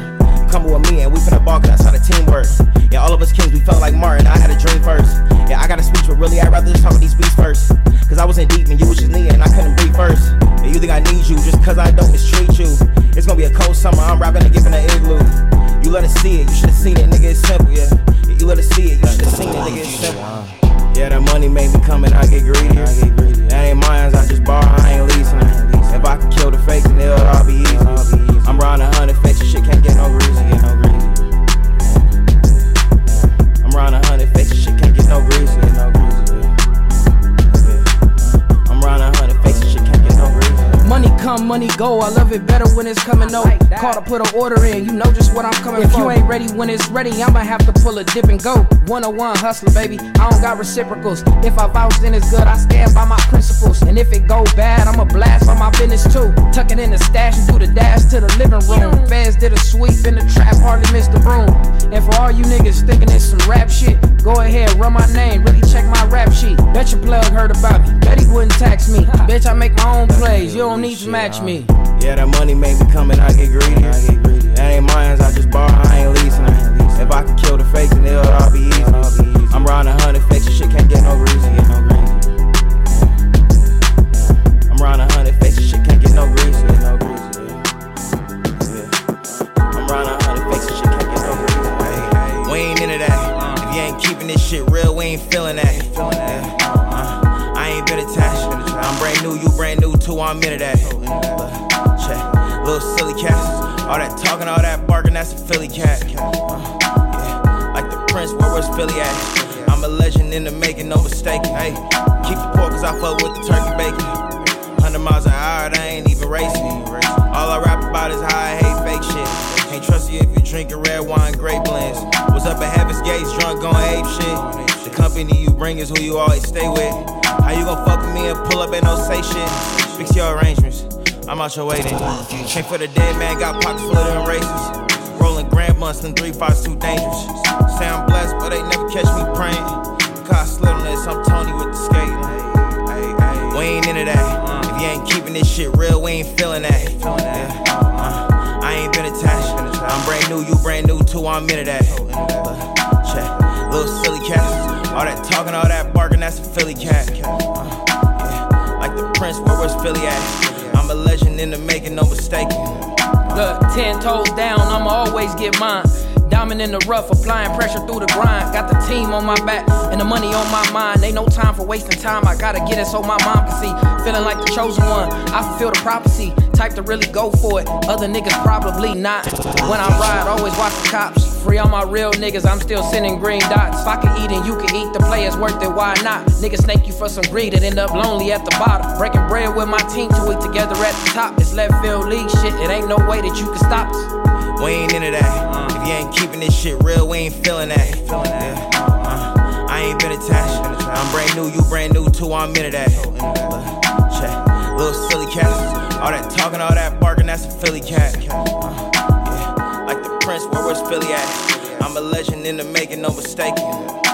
Money go. I love it better when it's coming. No, call to put an order in. You know just what I'm coming if for. If you ain't ready when it's ready, I'ma have to pull a dip and go. 101 hustler, baby. I don't got reciprocals. If I vouch, then it's good. I stand by my principles. And if it go bad, I'ma blast on my business too. Tuck it in the stash and do the dash to the living room. Feds did a sweep in the trap, hardly missed the broom. And for all you niggas thinking it's some rap shit, go ahead, run my name, really check my rap sheet. Bet your plug heard about me. Bet he wouldn't tax me. *laughs* Bitch, I make my own plays. You don't need to match me. Yeah, that money make me come and I get greedy. That ain't mine, I just borrow, I ain't leasing. If I can kill the fakes, then it'll all be easy. I'm riding a hundred fakes, shit can't get no greasy. Get no greasy. I'm riding a hundred fakes, shit can't get no greasy. Get no greasy. Yeah. I'm riding a hundred fakes, shit can't get no greasy. We ain't into that. If you ain't keeping this shit real, we ain't feeling that. Yeah. Uh, I ain't been attached. I'm brand new, you brand new too. I'm into that. But, check, little silly cats. All that talking, all that barking, that's a Philly cat. Uh, yeah. Like the Prince, where was Philly at? I'm a legend in the making, no mistake. Hey, keep the pork cause I fuck with the turkey bacon. 100 miles an hour, they ain't even racing. All I rap about is how I hate fake shit. Can't trust you if you drinking red wine, grape blends. Was up at Heaven's Gates, drunk on ape shit. Company you bring is who you always stay with. How you gon' fuck with me and pull up and no say shit? Fix your arrangements. I'm out your way then. For the dead man, got pockets full of them races. Rolling grand months, them three fives too dangerous. Say I'm blessed, but they never catch me praying. Cause this, I'm Tony with the skating. We ain't into that. If you ain't keeping this shit real, we ain't feeling that. Yeah. Uh, I ain't been attached. I'm brand new, you brand new too, I'm into that. Uh. Little silly cat. All that talking, all that barking, that's a Philly cat. Uh, yeah. Like the prince, where was Philly at? I'm a legend in the making, no mistaking. Look, ten toes down, I'ma always get mine. Diamond in the rough, applying pressure through the grind. Got the team on my back and the money on my mind. Ain't no time for wasting time. I gotta get it so my mom can see. Feeling like the chosen one. I fulfill the prophecy. Type to really go for it. Other niggas probably not. When I ride, always watch the cops. Free all my real niggas, I'm still sending green dots. If I can eat and you can eat, the players worth it, why not? Niggas snake you for some greed and end up lonely at the bottom. Breaking bread with my team till we together at the top. It's left field league shit, it ain't no way that you can stop us. We ain't into that. If you ain't keeping this shit real, we ain't feeling that. Yeah. Uh, I ain't been attached. I'm brand new, you brand new too, I'm into that. Little silly cat. All that talking, all that barking, that's a Philly cat. Uh, yeah. Like the prince, where was Philly at? I'm a legend in the making, no mistaking.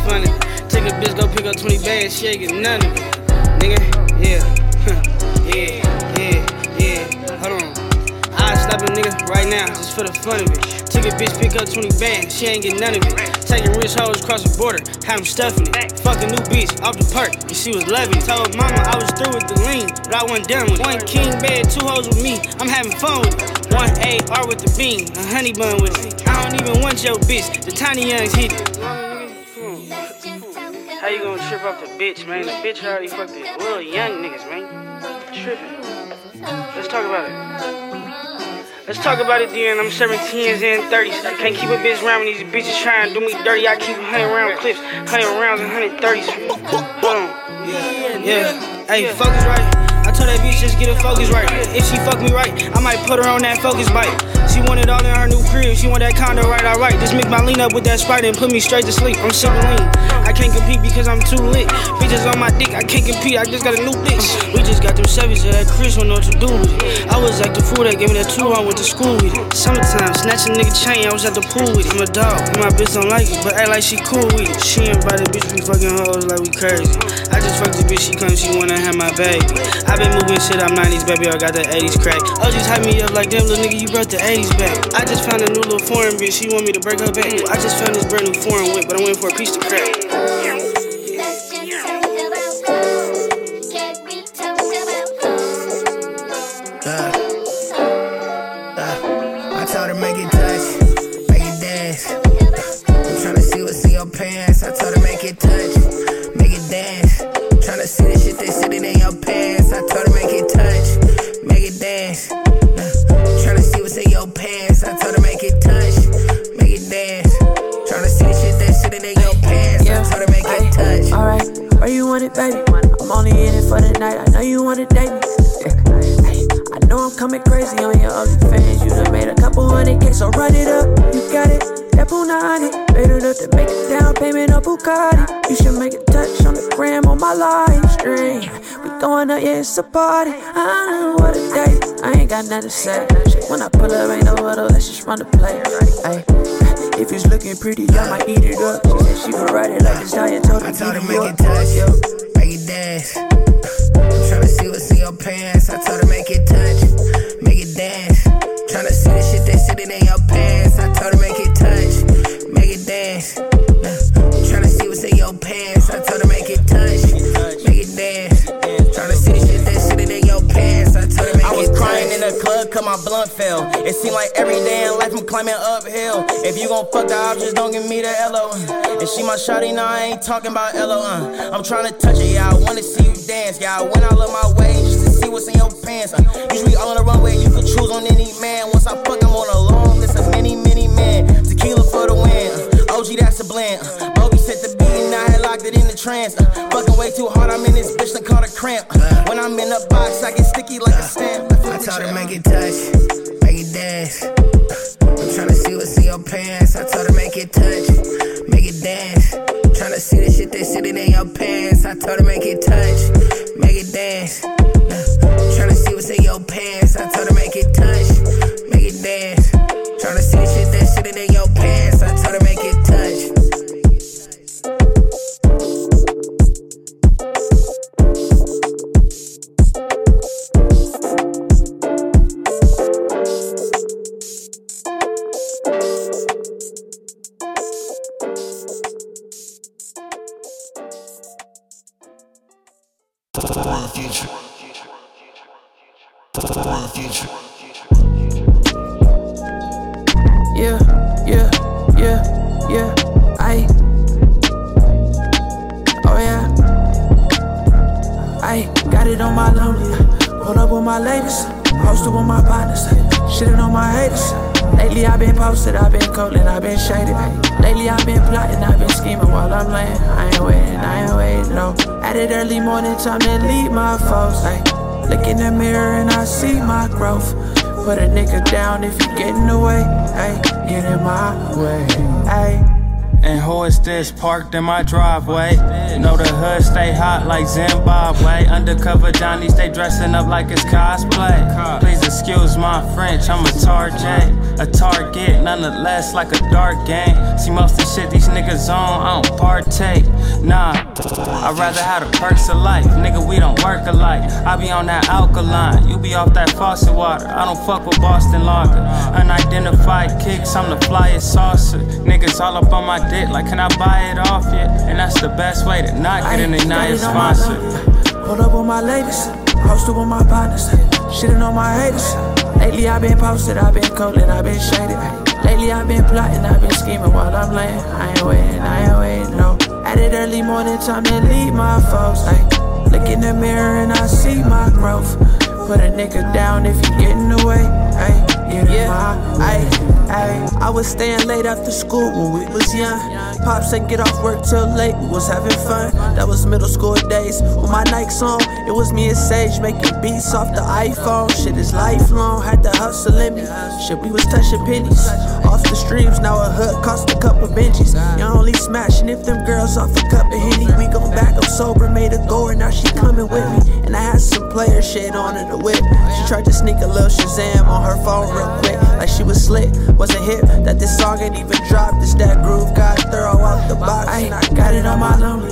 Just for the fun of it. Take a bitch, go pick up 20 bags, she ain't get none of it. Nigga, yeah, *laughs* yeah, yeah, yeah, hold on. I slap a nigga right now just for the fun of it. Take a bitch, pick up 20 bands, she ain't get none of it. Taking rich hoes across the border, had them stuffing it. Fuck a new bitch off the perk, and she was loving it. Told mama I was through with the lean, but I wasn't done with it. One king bed, two hoes with me, I'm having fun with it. One AR with the bean, a honey bun with it. I don't even want your bitch, the tiny youngs hit it. You gonna trip off the bitch, man? The bitch already fucked these little young niggas, man. Tripping. Let's talk about it. Let's talk about it then. I'm 17s and 30s. I can't keep a bitch around when these bitches trying to do me dirty. I keep 100 round clips, 100 rounds and 130s. Boom. Yeah. Yeah. Hey, focus right. Told that bitch just get her focus right. If she fuck me right, I might put her on that focus bike. She want it all in her new crib. She want that condo right, alright. Just mix my lean up with that sprite and put me straight to sleep. I'm super lean. I can't compete because I'm too lit. Bitches on my dick, I can't compete. I just got a new bitch. We just got them Chevys that Chris don't know what to do with it. I was like the fool that gave me that two I went to school with it. Summertime, snatch a nigga chain. I was at the pool with it. I'm a dog, my bitch don't like it, but act like she cool with it. She invited bitch, we fucking hoes like we crazy. I just fucked the bitch, she come, she wanna have my baby. I been moving shit, I'm 90s, baby, I got the 80s crack. Oh, just hype me up like damn, little nigga, you brought the 80s back. I just found a new little foreign bitch, she want me to break her back. I just found this brand new foreign whip, but I'm waiting for a piece to crack. It, baby? I'm only in it for the night. I know you want to date me. Yeah. I know I'm coming crazy on your ugly fans. You done made a couple hundred K, so run it up. You got it. That Punani, made enough to make a down payment on Bugatti. You should make a touch on the gram on my live stream. We going up, yeah, it's a party. I know what a day. I ain't got nothing to say. When I pull up, ain't no huddle, let's just run the play. Ay, if it's looking pretty, I might eat it up. She said she gon' ride it like this diet told. I told her to make it touch, make it dance. I'm tryna see what's in your pants. I told her make it touch, make it dance. My blunt fell. It seem like every day in life I'm climbing uphill. If you gon' fuck the options, don't give me the LO. And she my shawty, now I ain't talking about LO. Uh. I'm trying to touch it, yeah, I wanna see you dance. Yeah, I went out of my way just to see what's in your pants. Uh. Usually on the runway, you can choose on any man. Once I fuck, I'm on a long list of many, many men. Tequila for the win. Uh. OG, that's a blend. Uh. Bobby set the beat and I had locked it in the trance. Uh. Fucking way too hard, I'm in this bitch, done caught a cramp. Uh. When I'm in a box, I get sticky like a stamp. I told her make it touch, make it dance. I'm tryna see what's in your pants. I told her make it touch, make it dance. Tryna see the shit they sitting in your pants. I told her make it touch, make it dance. Tryna see what's in your pants. I told her make it touch, in my way. Ay. And who is this parked in my driveway? Know the hood stay hot like Zimbabwe. Undercover Johnny stay dressing up like it's cosplay. Please excuse my French, I'm a target. A target, nonetheless, like a dark game. See, most of the shit these niggas on, I don't partake. Nah, I'd rather have the perks of life. Nigga, we don't work alike. I be on that alkaline, you be off that faucet water. I don't fuck with Boston Lager. Unidentified kicks, I'm the flyest saucer. Niggas all up on my dick, like, can I buy it off you? And that's the best way to not get an Ignite sponsor. Hold up with my ladies, posted with my partners, shitting on my haters. Lately I've been posted, I've been cold and I've been shaded. Lately I've been plotting, I've been scheming while I'm laying. I ain't waiting, I ain't waiting, no. At it early morning time to lead my folks. Ay. Look in the mirror and I see my growth. Put a nigga down if you get in the way. Ay. In my ay. I was staying late after school when we was young. Pops ain't get off work till late, we was having fun. That was middle school days. With my Nikes on, it was me and Sage making beats off the iPhone. Shit is lifelong, had to hustle in me. Shit, we was touching pennies. Off the streams, now a hood cost a couple Benjis. Y'all only smashing if them girls off a cup of Henny. We gon' back up sober, made a goer, now she coming with me. And I had some player shit on her the whip. She tried to sneak a little Shazam on her phone real quick, like she was slick. Wasn't hip that this song ain't even dropped. This that groove got thorough out the box. And I got it on my lonely.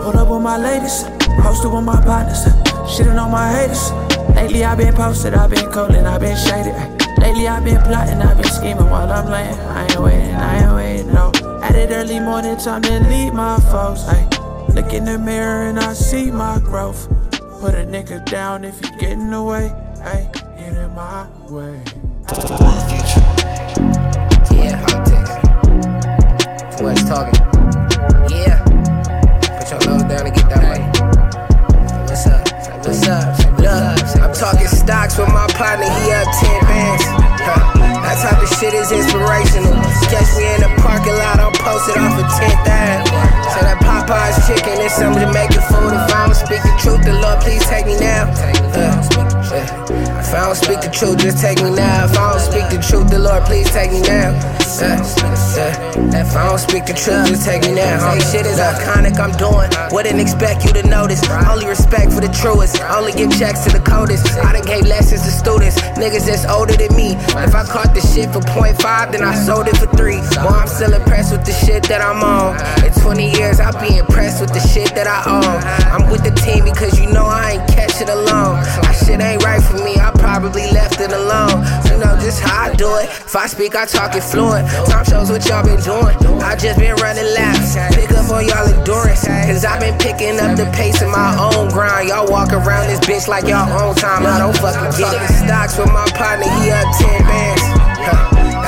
Pulled up with my ladies, posted with my partners, shitting on my haters. Lately I've been posted, I've been cold and I've been shaded. Lately I've been plotting, I've been scheming while I'm laying. I ain't waiting, I ain't waiting, no. At it early morning time to lead my foes. Ay. Look in the mirror and I see my growth. Put a nigga down if you get in the way. Ay, get in my way. Yeah, hot takes. Too much talking. Yeah. Put your nose down and get that money. What's up? What's up? Look, I'm talking stocks with my partner, he up shit is inspirational. Catch me in the parking lot, I'm posted off of 10th Ave. Say that Popeye's chicken is some Jamaican food. If I don't speak the truth, the Lord please take me now. Uh, uh, if I don't speak the truth, just take me now. If I don't speak the truth, the Lord please take me now. Uh, if I don't speak the truth, just take me now. Say shit is iconic, I'm doing. Wouldn't expect you to notice. Only respect for the truest. I only give checks to the coldest. I done gave lessons to students, niggas that's older than me. If I caught the shit for 0.5, then I sold it for Boy, I'm still impressed with the shit that I'm on. In 20 years, I'll be impressed with the shit that I own. I'm with the team because you know I ain't catch it alone. My shit ain't right for me, I probably left it alone. You know, this how I do it. If I speak, I talk it fluent. Time shows what y'all been doing. I just been running laps. Pick up on y'all endurance. Cause I been picking up the pace in my own grind. Y'all walk around this bitch like y'all own time. I don't fucking get it. Stocks with my partner, he up 10 bands.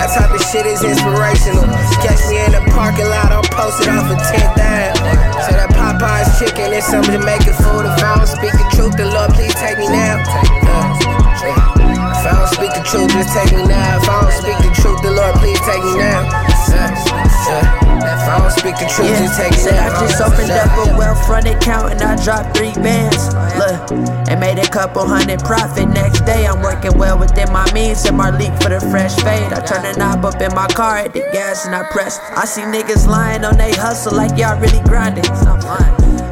That type of shit is inspirational. Catch me in the parking lot, I'm posted off of 10th Ave. Say that Popeye's chicken is some Jamaican food. If I don't speak the truth, the Lord please take me now. If I don't speak the truth, just take me now. If I don't speak the truth, the Lord please take me now. If I don't speak the truth, just take me Said. I just opened up a Wealthfront account and I dropped three bands. Look, and made a couple hundred profit. Next day, I'm working well within my means. And my leak for the fresh fade. I turn the knob up in my car, hit the gas, and I press. I see niggas lying on they hustle like y'all really grinding.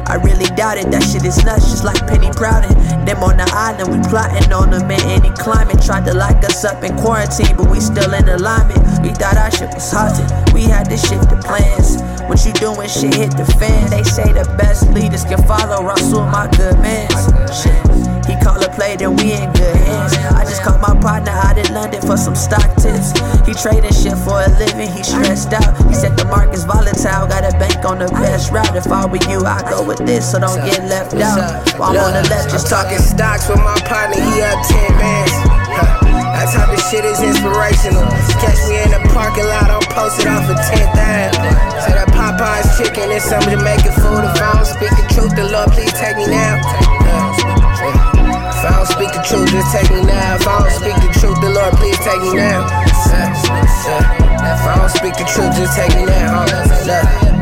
I really doubt it, that shit is nuts, just like Penny Proutin. Them on the island, we plotting on them in any climate. Tried to lock us up in quarantine, but we still in alignment. We thought our shit was haunted, we had to shift the plans. What you doing, shit hit the fan. They say the best leaders can follow Rasul, my good mans. Shit. Call a play, then we in good hands. I just called my partner out in London for some stock tips. He trading shit for a living, he stressed out. He said the market's volatile, got a bank on the best route. If I were you, I'd go with this, so don't get left out. While I'm on the left, just talking stocks with my partner, he up 10 bands. That type of shit is inspirational. Catch me in the parking lot, I'm posted off of 10th Ave. Say that Popeye's chicken is some Jamaican food. If I don't speak the truth, the Lord please take me now. I don't speak the truth, just take me now. If I don't speak the truth, the Lord please take me now. If I don't speak the truth, just take me now. Look.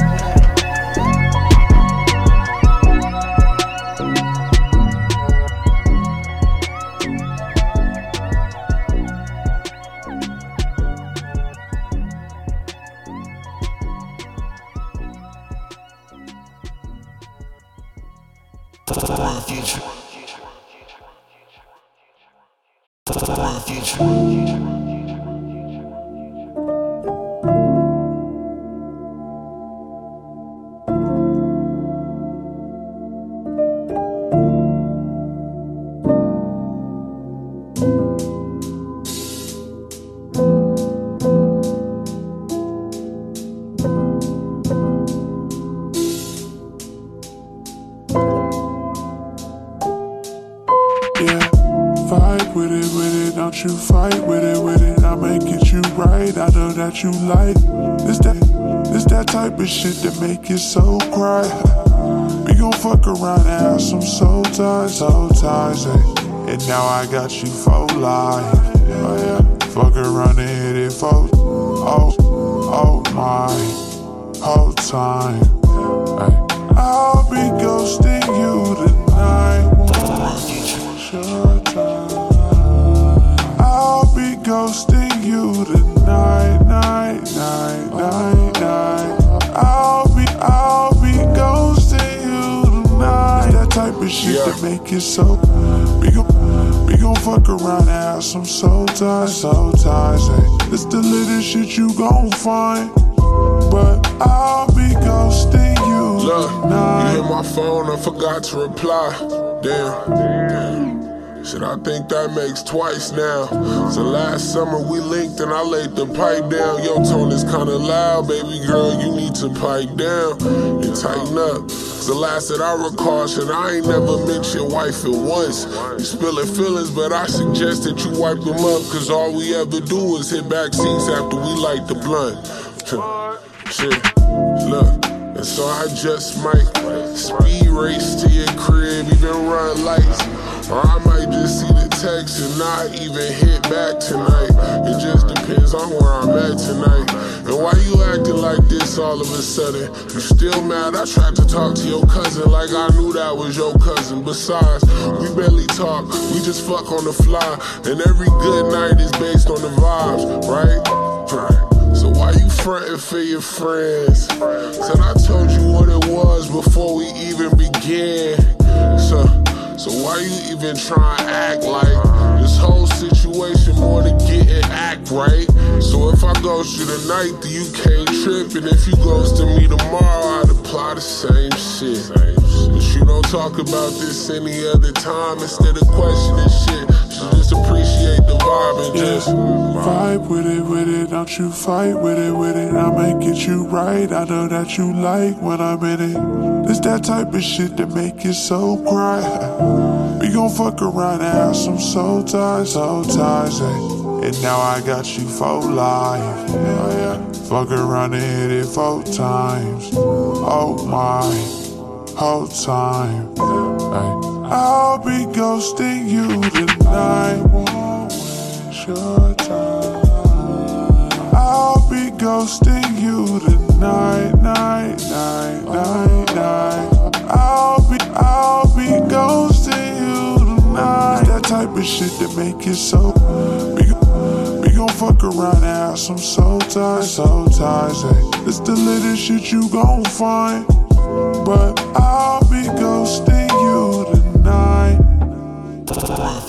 Future. 吃吧你吃吧 soul eh. And now I got you for life. Oh yeah, fuck around and hit it for oh oh my whole time. That type of shit that make it so. We gon' we gon' fuck around and have some soul ties, soul ties. Hey. It's the little shit you gon' find, but I'll be ghosting you Look, tonight. you hit my phone, I forgot to reply. Damn. Shit, I think that makes twice now. So last summer we linked and I laid the pipe down. Your tone is kinda loud, baby girl. You need to pipe down and tighten up. the last that I recall, shit, I ain't never your wife at once. You spilling feelings, but I suggest that you wipe them up. Cause all we ever do is hit back seats after we light the blunt. *laughs* Shit, look. And so I just might speed race to your crib, even run lights. Or I might just see the text and not even hit back tonight. It just depends on where I'm at tonight. And why you acting like this all of a sudden? You still mad? I tried to talk to your cousin like I knew that was your cousin. Besides, we barely talk, we just fuck on the fly. And every good night is based on the vibes, right? So why you frontin' for your friends? Said I told you what it was before we even began. So, so why you even try to act like this whole situation more to get and act right? So if I ghost you tonight, then you can't trip, and if you ghost to me tomorrow, I'd apply the same shit. But you don't talk about this any other time instead of questioning shit. Just appreciate the vibe and yeah. vibe with it, with it. Don't you fight with it, with it. I might get you right. I know that you like when I'm in it. It's that type of shit that make you so cry. We gon' fuck around and have some soul ties, soul ties. Eh? And now I got you for life. Oh, yeah. Fuck around and hit it four times. Oh my, whole time. Ay. I'll be ghosting you tonight. Won't waste your time. I'll be ghosting you tonight, night, night, night, night. I'll be, I'll be ghosting you tonight. It's that type of shit that make you so. Be, be gon' fuck around ass. I'm so tired, so tired, Hey. Eh? It's the latest shit you gon' find, but I'll be ghosting. Bye.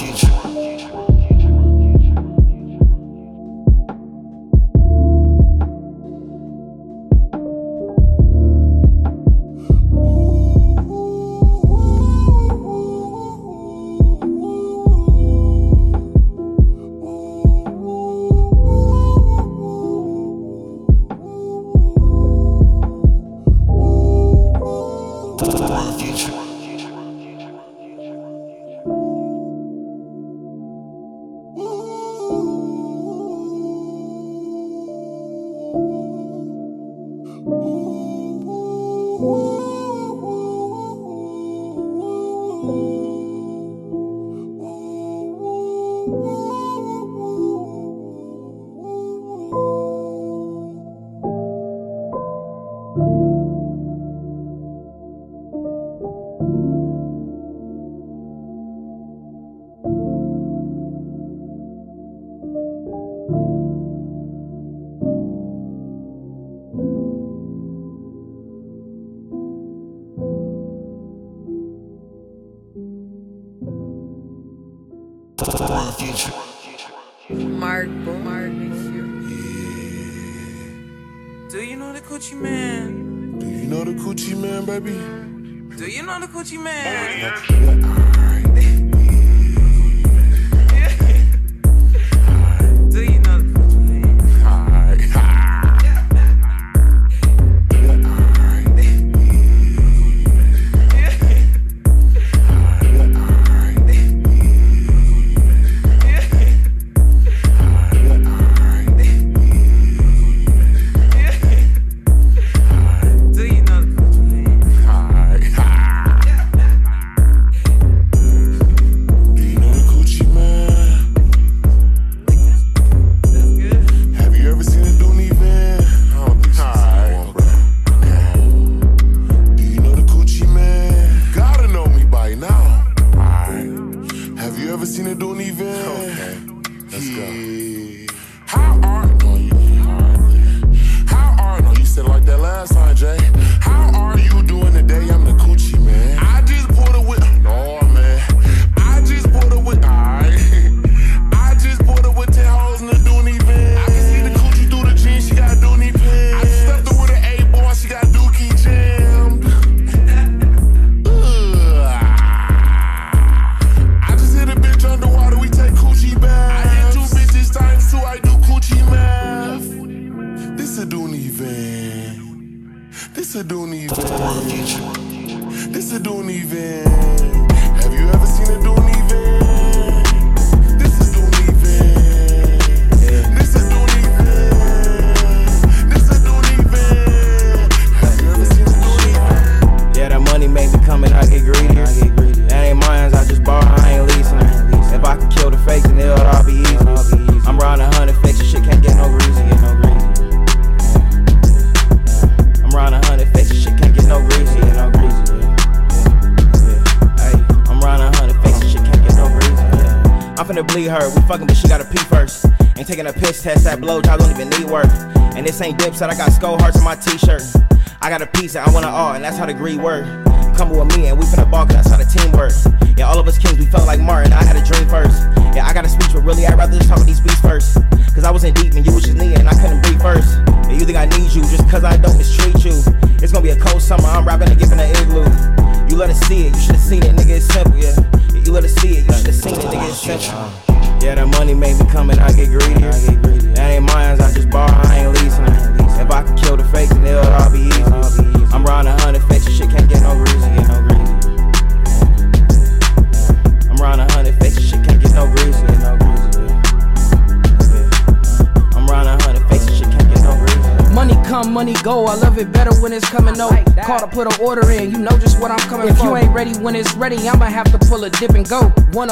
future. Mark, Mark, yeah. Do you know the coochie man? Do you know the coochie man, baby? Do you know the coochie man? Saragasa.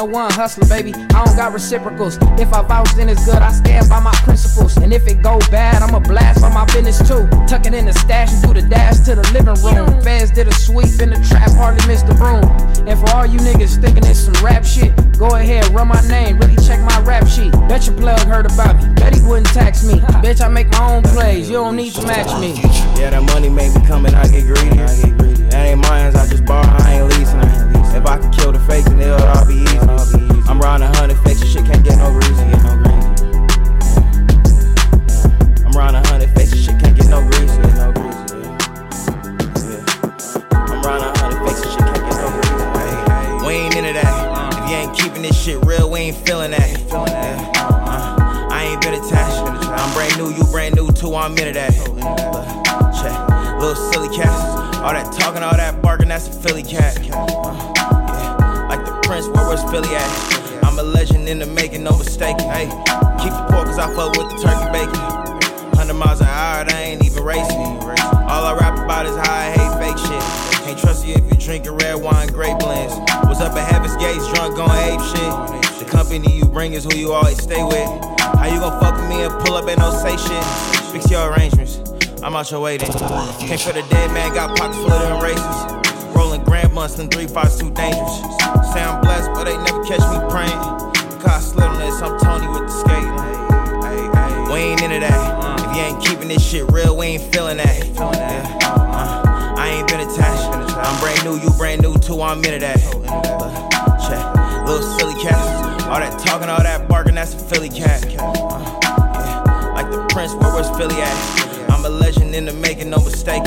101 hustler, baby. I don't got reciprocals. If I vouch, then it's good. I stand by my principles. And if it go bad, I'ma blast by my business too. Tuck it in the stash and do the dash to the living room. Fans did a sweep in the trap, hardly missed the room. And for all you niggas thinking it's some rap shit, go ahead, run my name, really check my rap sheet. Bet your plug heard about me. Bet he wouldn't tax me. Bitch, I make my own plays. You don't need to match me. Yeah, that money make me come and I get greedy. That ain't mine, I just borrow, I ain't leasing. If I can kill the fake, then it'll all be easy. I'm riding a hundred fakes, shit can't get no greasy. I'm riding a hundred fakes, shit can't get no greasy. Get no greasy. I'm riding a hundred fakes, shit can't get no greasy. We ain't into that. If you ain't keeping this shit real, we ain't feeling that. Uh, I ain't been attached. I'm brand new, you brand new too, I'm into that. Check, little silly cats. All that talking, all that barking, that's a Philly cat. Uh, yeah. Prince, where was Philly at? I'm a legend in the making, no mistake. Hey, keep the pork, cause I fuck with the turkey bacon. 100 miles an hour, they ain't even racing. All I rap about is how I hate fake shit. Can't trust you if you drinking red wine, grape blends. Was up at Heaven's Gates, drunk, on ape shit. The company you bring is who you always stay with. How you gon' fuck with me and pull up and don't say shit? Fix your arrangements. I'm out your way then. Came for the dead man, got pockets full of them races. Rolling grand months and three fives too dangerous. Say I'm blessed, but they never catch me praying. Cause this, I'm Tony with the skating. We ain't into that. If you ain't keeping this shit real, we ain't feeling that. Yeah. Uh, I ain't been attached. I'm brand new, you brand new too, I'm into that. Check, little silly cats. All that talking, all that barking, that's a Philly cat. Uh, yeah. Like the Prince, where was Philly at? I'm a legend in the making, no mistake.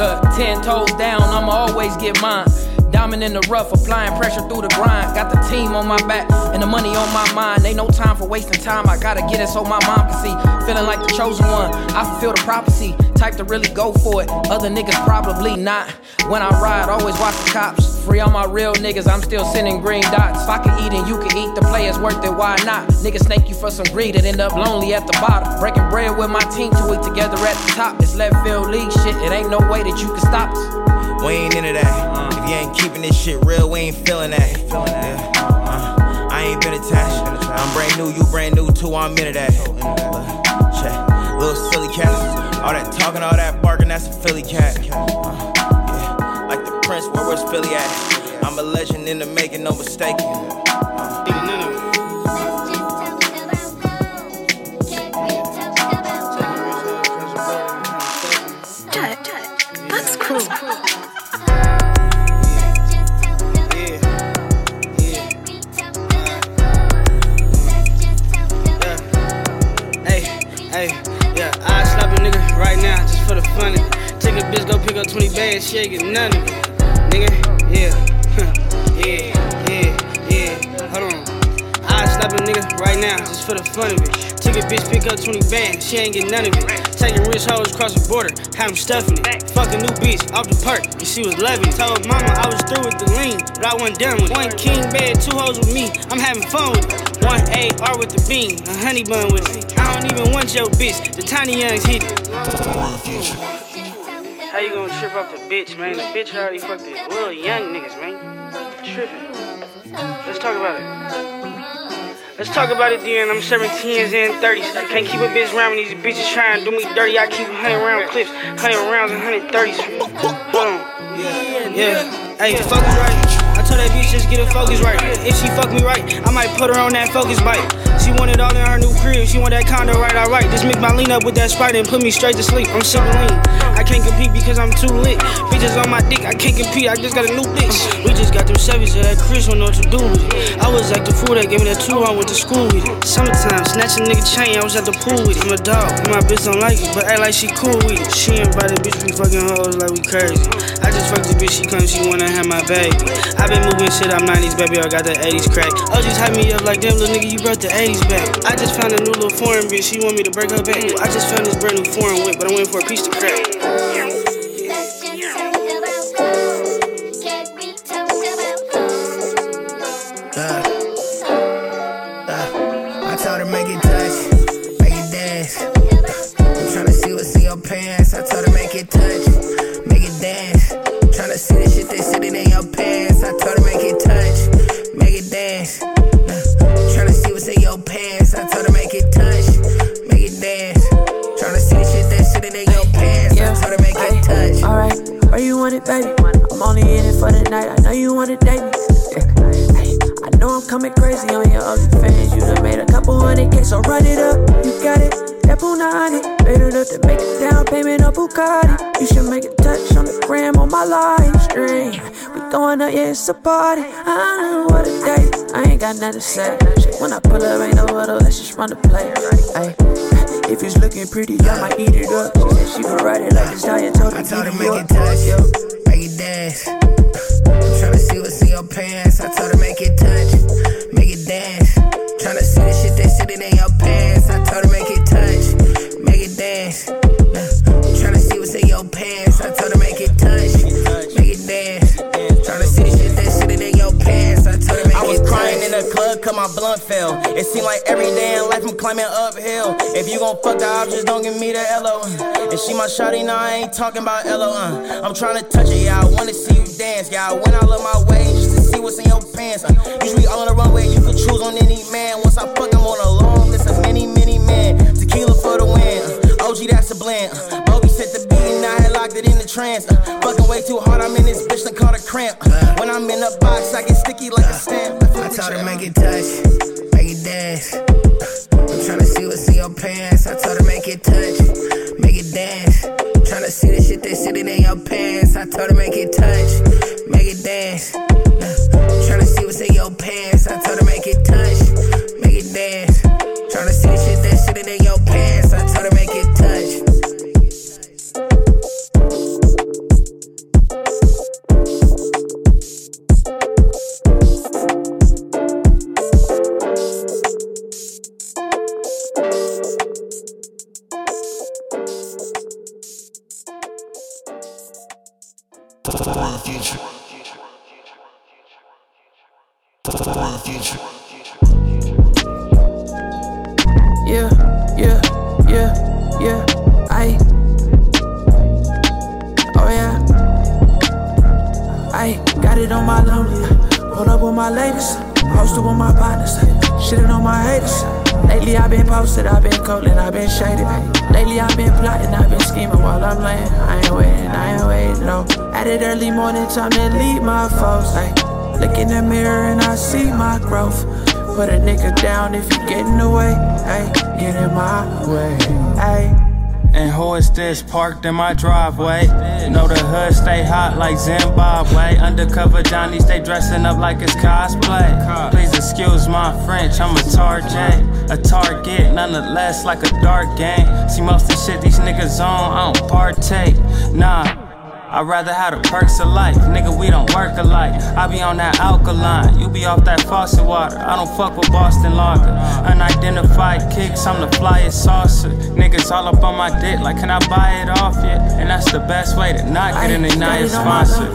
Ten toes down, I'ma always get mine. Diamond in the rough, applying pressure through the grind. Got the team on my back and the money on my mind. Ain't no time for wasting time. I gotta get it so my mom can see. Feeling like the chosen one. I fulfill the prophecy. Type to really go for it. Other niggas probably not. When I ride, always watch the cops. Free all my real niggas, I'm still sending green dots. If I can eat and you can eat, the players worth it, why not? Niggas snake you for some greed and end up lonely at the bottom. Breaking bread with my team to eat together at the top. It's left field league shit, it ain't no way that you can stop us. We ain't into that. If you ain't keeping this shit real, we ain't feeling that. Yeah. Uh, I ain't been attached. I'm brand new, you brand new too, I'm into that. Check, little silly cats. All that talking, all that barking, that's a Philly cat. Uh, yeah. Like the Prince, where was Philly at? I'm a legend in the making, no mistake. Bitch, go pick up 20 bags, she ain't get none of it. Nigga, yeah, *laughs* yeah, yeah, yeah, hold on. I slap a nigga right now just for the fun of it. Took a bitch, pick up 20 bags, she ain't get none of it. Taking rich hoes across the border, had them stuffing it. Fuck a new bitch off the perk, and she was loving it. Told mama I was through with the lean, but I wasn't done with it. One king bed, two hoes with me, I'm having fun with it. One AR with the bean, a honey bun with it. I don't even want your bitch, the tiny youngs hit it. How you gonna trip off the bitch, man? The bitch already fucked these little young niggas, man. Tripping. Let's talk about it. Let's talk about it then. I'm 17s and 30s. I can't keep a bitch around when these bitches trying to do me dirty. I keep 100 round clips, 100 rounds and 130s. Hold on. Yeah. Hey, focus right. I told that bitch just get her focus right. If she fuck me right, I might put her on that focus bike. She want it all in her new crib. She want that condo right, alright. Just make my lean up with that sprite and put me straight to sleep. I'm super lean. Can't compete because I'm too lit. Bitches on my dick, I can't compete. I just got a new bitch. We just got them of that Chris, don't know what to do with it. I was was the fool that gave me that two I went to school with it. Summertime, snatching nigga chain, I was at the pool with it. I'm a dog, my bitch don't like it, but act like she cool with it. She invited bitch, we fucking hoes like we crazy. I just fucked the bitch, she come, she wanna have my baby. I been moving shit, I'm 90s, baby, I got the 80s crack. Oh, just hype me up like damn little nigga, you brought the 80s back. I just found a new little foreign bitch, she want me to break her back. I just found this brand new foreign whip, but I'm waiting for a piece to crack. Uh, I'm only in it for the night. I know you want to date me. Yeah. Hey, I know I'm coming crazy on your ugly fans. You done made a couple hundred K, so run it up. You got it. That punani, made enough to make a down payment on Bugatti. You should make a touch on the gram on my live stream. We throwing up, yeah, it's a party. I don't know what a day. I ain't got nothing to say. When I pull up, ain't no huddle. Let's just run the play. Ay, if it's looking pretty, I might eat it up. She said she gon' ride it like this diet told I told her make it touch, make it dance. Tryna see what's in your pants. I told her make it touch, make it dance. Blunt. It seemed like every day in life I'm climbing uphill. If you gon' fuck the options, don't give me the LO. And she my shawty, now I ain't talking about LO. Uh. I'm trying to touch it, yeah, I wanna see you dance. Yeah, I went all of my way just to see what's in your pants. Uh. Usually all on the runway, you could choose on any man. Once I fuck, I'm on a long list of many, many men. Tequila for the win. Uh. OG, that's a blend. Uh. Bobby set the beat and I had locked it in the trance. Uh. Fucking way too hard, I'm in this bitch, done caught a cramp. Uh. When I'm in a box, I get sticky like a stamp. I told her make it touch, make it dance. I'm tryna see what's in your pants. I told her make it touch, make it dance. Tryna see the shit that's sitting in your pants. I told her make it touch, make it dance. Tryna see what's in your pants. I told her make it touch, yeah. I. Oh yeah. I got it on my lonely. Pulled up with my latest. Posted with my partners. Shitting on my haters. Lately I've been posted, I've been cold and I've been shaded. Lately I've been plotting, I've been scheming while I'm laying. I ain't waiting, I ain't waiting, no. At it early morning time to lead my foes. Ay. Look in the mirror and I see my growth. Put a nigga down if you get in the way. Ay, get in my way. Ay. And who is this parked in my driveway? Know the hood stay hot like Zimbabwe. Undercover Johnny stay dressing up like it's cosplay. Please excuse my French, I'm a target. A target, nonetheless, like a dark game. See, most of the shit these niggas on, I don't partake. Nah. I'd rather have the perks of life. Nigga, we don't work alike. I be on that alkaline, you be off that faucet water. I don't fuck with Boston lager. Unidentified kicks, I'm the flyest saucer. Niggas all up on my dick, like, can I buy it off yet? And that's the best way to not get an Ignite sponsor.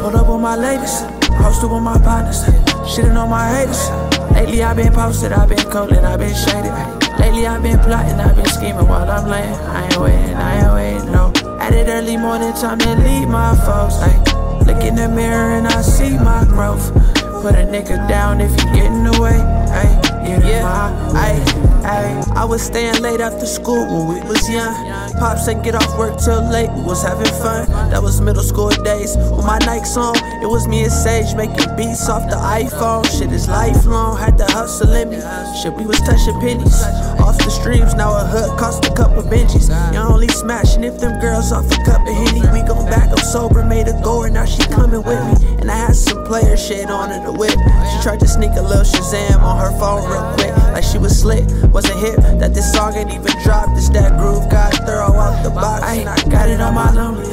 Pulled up with my ladies, latest, posted with my partners, shitting on my haters. Lately I've been posted, I've been cold and I've been shaded. Lately I've been plotting, I've been scheming while I'm laying. I ain't waiting, I ain't waiting, no. At it early morning time to lead my foes. Ay. Look in the mirror and I see my growth. Put a nigga down if you get in the way. Ay. In my ay, ay. I was staying late after school when we was young. Pops said get off work till late, we was having fun. That was middle school days. With my Nikes on, it was me and Sage making beats off the iPhone. Shit is lifelong, had to hustle in me. Shit, we was touching pennies. Off the streams, now a hood cost a couple Benjis. You only smashing if them girls off a cup of Henny. We gon' back up sober, made a goer, now she coming with me. And I had some player shit on in the whip. She tried to sneak a little Shazam on her phone real quick, like she was slick. Wasn't hip that this song ain't even dropped. This that groove got thorough out the box. I ain't got it on my lonely.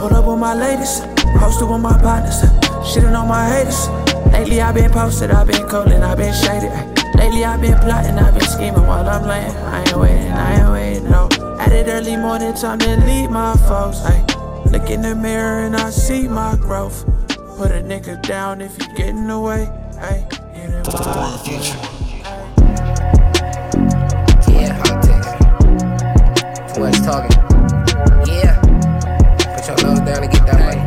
Pulled up on my latest, posted with my partners, shitting on my haters. Lately I been posted, I been cold and I been shaded. Lately I been plotting, I been scheming while I'm laying. I ain't waiting, I ain't waiting, no. At it early morning, time to leave my folks. Ay. Look in the mirror and I see my growth. Put a nigga down if you get in the way. Ay. Get in future. Much talking. Yeah. Put your nose down and get that money.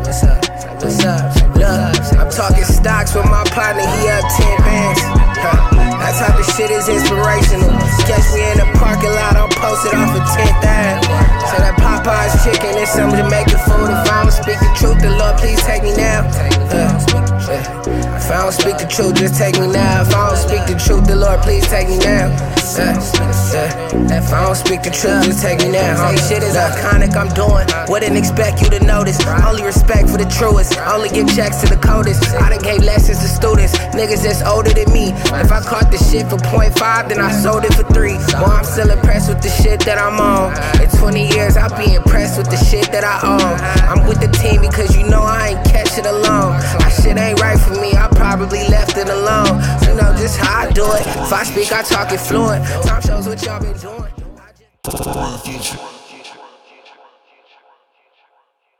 What's up? What's up? I'm talking stocks with my partner, he up 10 bands. Huh. That type of shit is inspirational. Catch me in the parking lot, I'm posted off of 10th Ave. Say that Popeye's chicken is some Jamaican food. If I don't speak the truth, the Lord please take me now. Uh, uh, if I don't speak the truth, just take me now. If I don't speak the truth, the Lord please take me now. Uh, if I don't speak the truth, just take me now. Hey, shit is iconic, I'm doing. Wouldn't expect you to notice. Only respect for the truest. Only give checks to the coldest. I done gave lessons to students, niggas that's older than me. If I caught the shit for 0.5, then I sold it for three. Boy, I'm still impressed with the shit that I'm on. In 20 years, I'll be impressed with the shit that I own. I'm with the team because you know I ain't catch it alone. My shit ain't right for me, I probably left it alone. You know just how I do it. If I speak, I talk it fluent. Time shows what y'all been doing.